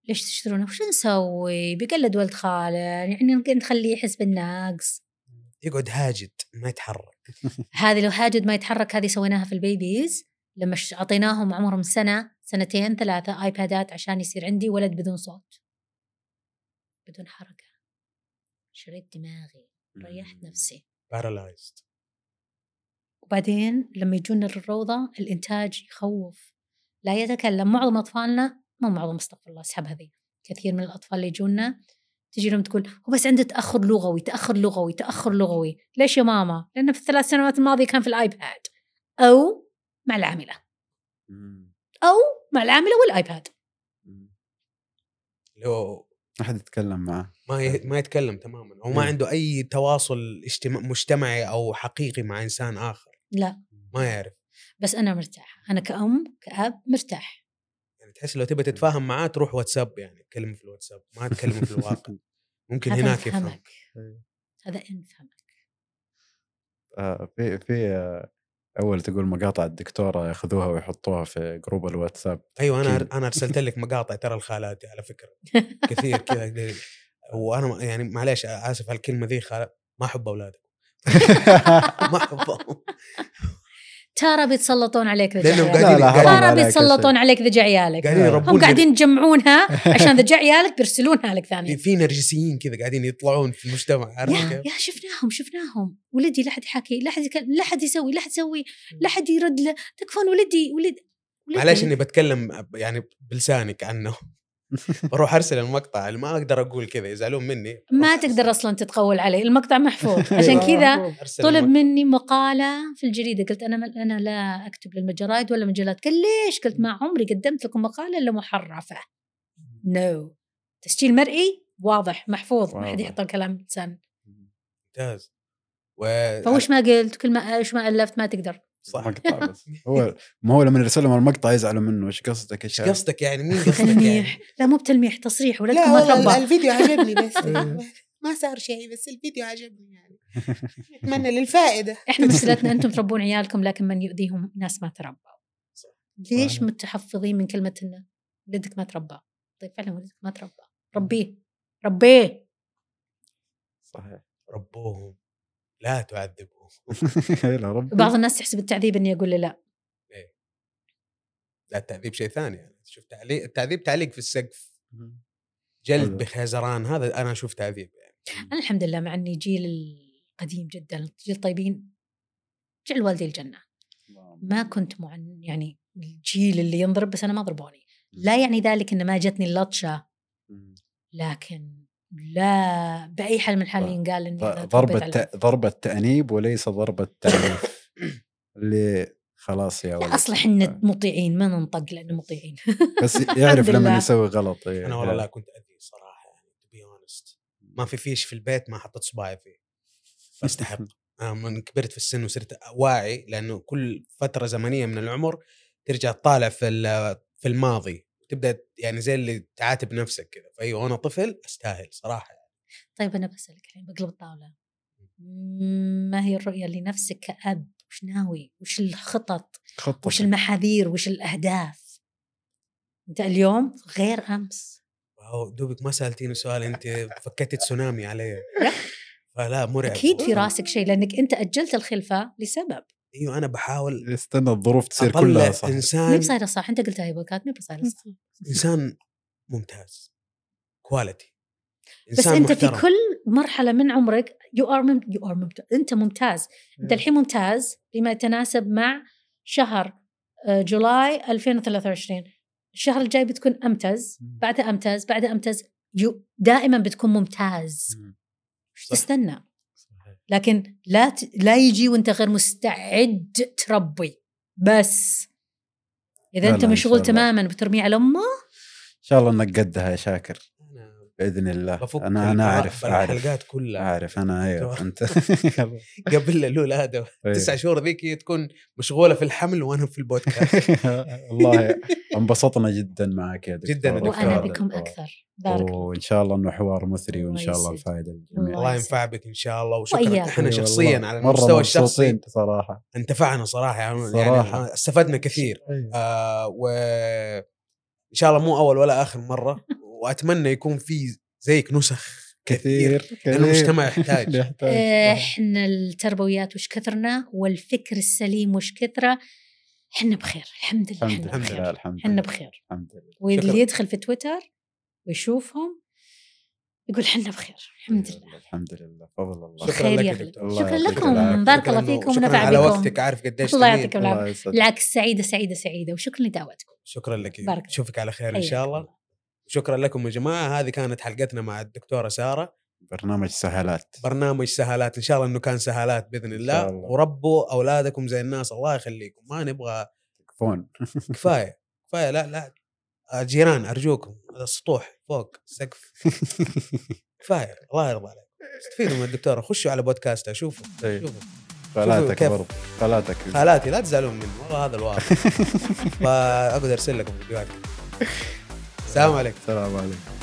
ليش تشترونه؟ وش نسوي؟ بيقلد ولد خاله يعني نخليه يحس بالنقص يقعد هاجد ما يتحرك. هذه لو هاجد ما يتحرك هذه سويناها في ال babies. لما أعطيناهم عمرهم سنة سنتين ثلاثة iPadات عشان يصير عندي ولد بدون صوت. بدون حركة. شريت دماغي. ريحت نفسي. paralyzed وبعدين لما يجونا للروضة الإنتاج يخوف. لا يتكلم. معظم أطفالنا مو معظم أستغفر الله أسحب هذه. كثير من الأطفال اللي يجونا تجي لهم تقول هو بس عنده تأخر لغوي تأخر لغوي تأخر لغوي. ليش يا ماما؟ لأنه في الثلاث سنوات الماضية كان في ال iPad أو مع العاملة. أو مع العاملة والآيباد. اللي هو ما حد يتكلم معه. ما ي... ما يتكلم تماما. أو ما. عنده أي تواصل اجتماع مجتمعي أو حقيقي مع إنسان آخر. لا. ما يعرف. بس أنا مرتاحة. أنا كأم كأب مرتاح. يعني تحس لو تبي تتفاهم معاه تروح واتساب يعني تكلمه في الواتساب ما تكلمه في الواقع. ممكن هذا هناك يفهم يفهمك هذا يفهمك آه، في في آه، أول تقول مقاطع الدكتورة ياخذوها ويحطوها في جروب الواتساب. أيوه أنا. أنا أرسلت لك مقاطع ترى الخالاتي على فكرة. كثير كذا وأنا ما- يعني معليش آسف على الكلمة ذي خال... ما أحب أولادك. ما أحبهم. ترى بيتسلطون عليك ذا عيالك ترى بيتسلطون عليك ذا عيالك هم قاعدين يجمعونها عشان ذا عيالك بيرسلونها لك ثاني في نرجسيين كذا قاعدين يطلعون في المجتمع عارف يا؟ يا شفناهم شفناهم. ولدي لا حد يحكي لا حد لا حد يسوي لا حد يسوي لا حد يرد له. تكفون ولدي ولد ولدي. معلش إني بتكلم يعني بلسانك عنه. بروح أرسل المقطع اللي ما أقدر أقول كذا يزعلون مني. ما تقدر أصلا تتقول عليه المقطع محفوظ. عشان كذا أرسل طلب. مني مقالة في الجريدة. قلت أنا أنا لا أكتب للمجرات ولا مجلات. قال ليش؟ قلت ما عمري قدمت لكم مقالة إلا محرفة. نو no. تسجيل مرئي؟ واضح محفوظ. ما حد. يحط الكلام بلسان. ممتاز. و فوش ما قلت كل ما أيش ما ألفت ما تقدر. صح. مقطع بس. هو ما هو لما يرسل لهم المقطع يزعلوا منه. إيش قصدك إيش إيش قصدك يعني؟ مين قصدك يعني؟ تلميح. لا مو بتلميح تصريح ولدكم لا ما تربى الفيديو عجبني بس. إيه. ما صار شيء بس الفيديو عجبني يعني. أتمنى للفائدة. إحنا مشكلتنا أنتم تربون عيالكم لكن من يؤذيهم ناس ما تربوا ليش. متحفظين من كلمة إنه ولدك ما تربى؟ طيب فعلا ولدك ما تربى. ربيه. ربيه. صحيح. ربوهم. لا تعذبوهم لا بعض الناس تحسب التعذيب إني أقول له لا. لا التعذيب شيء ثاني يعني. شوف تعليق التعذيب تعليق في السقف. جلد حلو. بخزران هذا أنا أشوف تعذيب يعني. أنا الحمد لله مع إني جيل قديم جدا جيل طيبين. جعل والدي الجنة. ما كنت معن يعني الجيل اللي ينضرب بس أنا ما ضربوني. لا يعني ذلك ان ما جتني اللطشة. لكن لا بأي حال من الحال ينقال إني أنا ضرب تربيت على الت... ضرب التأنيب وليس ضرب التعنيف اللي خلاص يا ولد. لا أصلا إحنا مطيعين ما ننطق لأنه مطيعين. بس يعرف لما. يسوي غلط إيه. أنا والله لا كنت اذي صراحة يعني to be honest ما في فيش في البيت ما حطيت صباعي فيه. فاستحق أنا من كبرت في السن وصرت واعي لأنه كل فترة زمنية من العمر ترجع تطالع في ال- في الماضي. تبدأ يعني زي اللي تعاتب نفسك كذا فايوه وأنا طفل أستاهل صراحة يعني. طيب أنا بسألك الحين بقلب الطاولة. ما هي الرؤية لنفسك كأب؟ وش ناوي؟ وش الخطط؟ خطة وش المحاذير؟ وش الأهداف؟ أنت اليوم غير أمس. واو دوبك ما سألتيني سؤال أنت فكيتي تسونامي علي. لا. فلا مرعب أكيد في راسك شيء لأنك أنت أجلت الخلفة لسبب. إيوه أنا بحاول استنى الظروف تصير كلها صح. إنسان بصايره صح أنت قلتها هي بودكاست مي بصايره صح إنسان ممتاز كواليتي بس أنت في كل مرحلة من عمرك يو ار يو ار ممتاز أنت ممتاز. أنت الحين ممتاز بما يتناسب مع شهر آه، جولاي 2023 الشهر الجاي بتكون امتز بعدها امتز بعدها امتز يو دائما بتكون ممتاز. تستنى؟ لكن لا ت... لا يجي وانت غير مستعد تربي بس إذا أنت مشغول. تماما بترميه على امه إن شاء الله إنك قدها يا شاكر بإذن الله بفك أنا أنا اعرف اعرف الحلقات كلها اعرف أنا أيوه أنت قبل الولاده إيه. تسع شهور ذيك هي تكون مشغولة في الحمل وأنا في البودكاست والله انبسطنا جدا معك يا دكتور جداً. وأنا. بكم أكثر بارك الله وان شاء الله إنه حوار مثري وإن شاء الله. الفائده للجميع الله. ينفع بك إن شاء الله وشكرا. إحنا أي شخصيا. على المستوى الشخصي صراحة انتفعنا صراحة يعني صراحة. يعني استفدنا كثير أيوة. آه و إن شاء الله مو أول ولا آخر مرة وأتمنى يكون في زيك نسخ كثير لأن كثير. المجتمع يحتاج يحتاج إحنا التربويات وش كثرنا والفكر السليم وش كثره إحنا بخير الحمد لله الحمد إحنا لله بخير الحمد إحنا لله بخير. الحمد لله. واللي. يدخل في تويتر ويشوفهم يقول إحنا بخير الحمد لله. الحمد لله فضل الله. شكراً خير لك شكرا لكم. بارك الله شكراً- فيكم شكرا ونفع على بكم وقتك عارف قديش الله. يعطيكم العافية. بالعكس سعيدة سعيدة سعيده وشكرا لدعوتكم شكرا لك. نشوفك على خير إن شاء الله. شكرا لكم يا جماعة. هذه كانت حلقتنا مع الدكتورة سارة. برنامج سهلات برنامج سهالات. إن شاء الله إنه كان سهالات بإذن الله, الله. وربوا أولادكم زي الناس. الله يخليكم. ما نبغى تكفون. كفاية. كفاية. لا لا. جيران أرجوكم. السطوح فوق. السقف كفاية. الله يرضى عليك. استفيدوا من الدكتورة. خشوا على بودكاستها شوفوا إيه. شوفوا خالاتك كيف؟ برضه خالاتك خالاتي لا تزعلون مني. والله هذا الواقع. فاقدر أرسل لكم فيديوهات. السلام عليكم. السلام عليكم.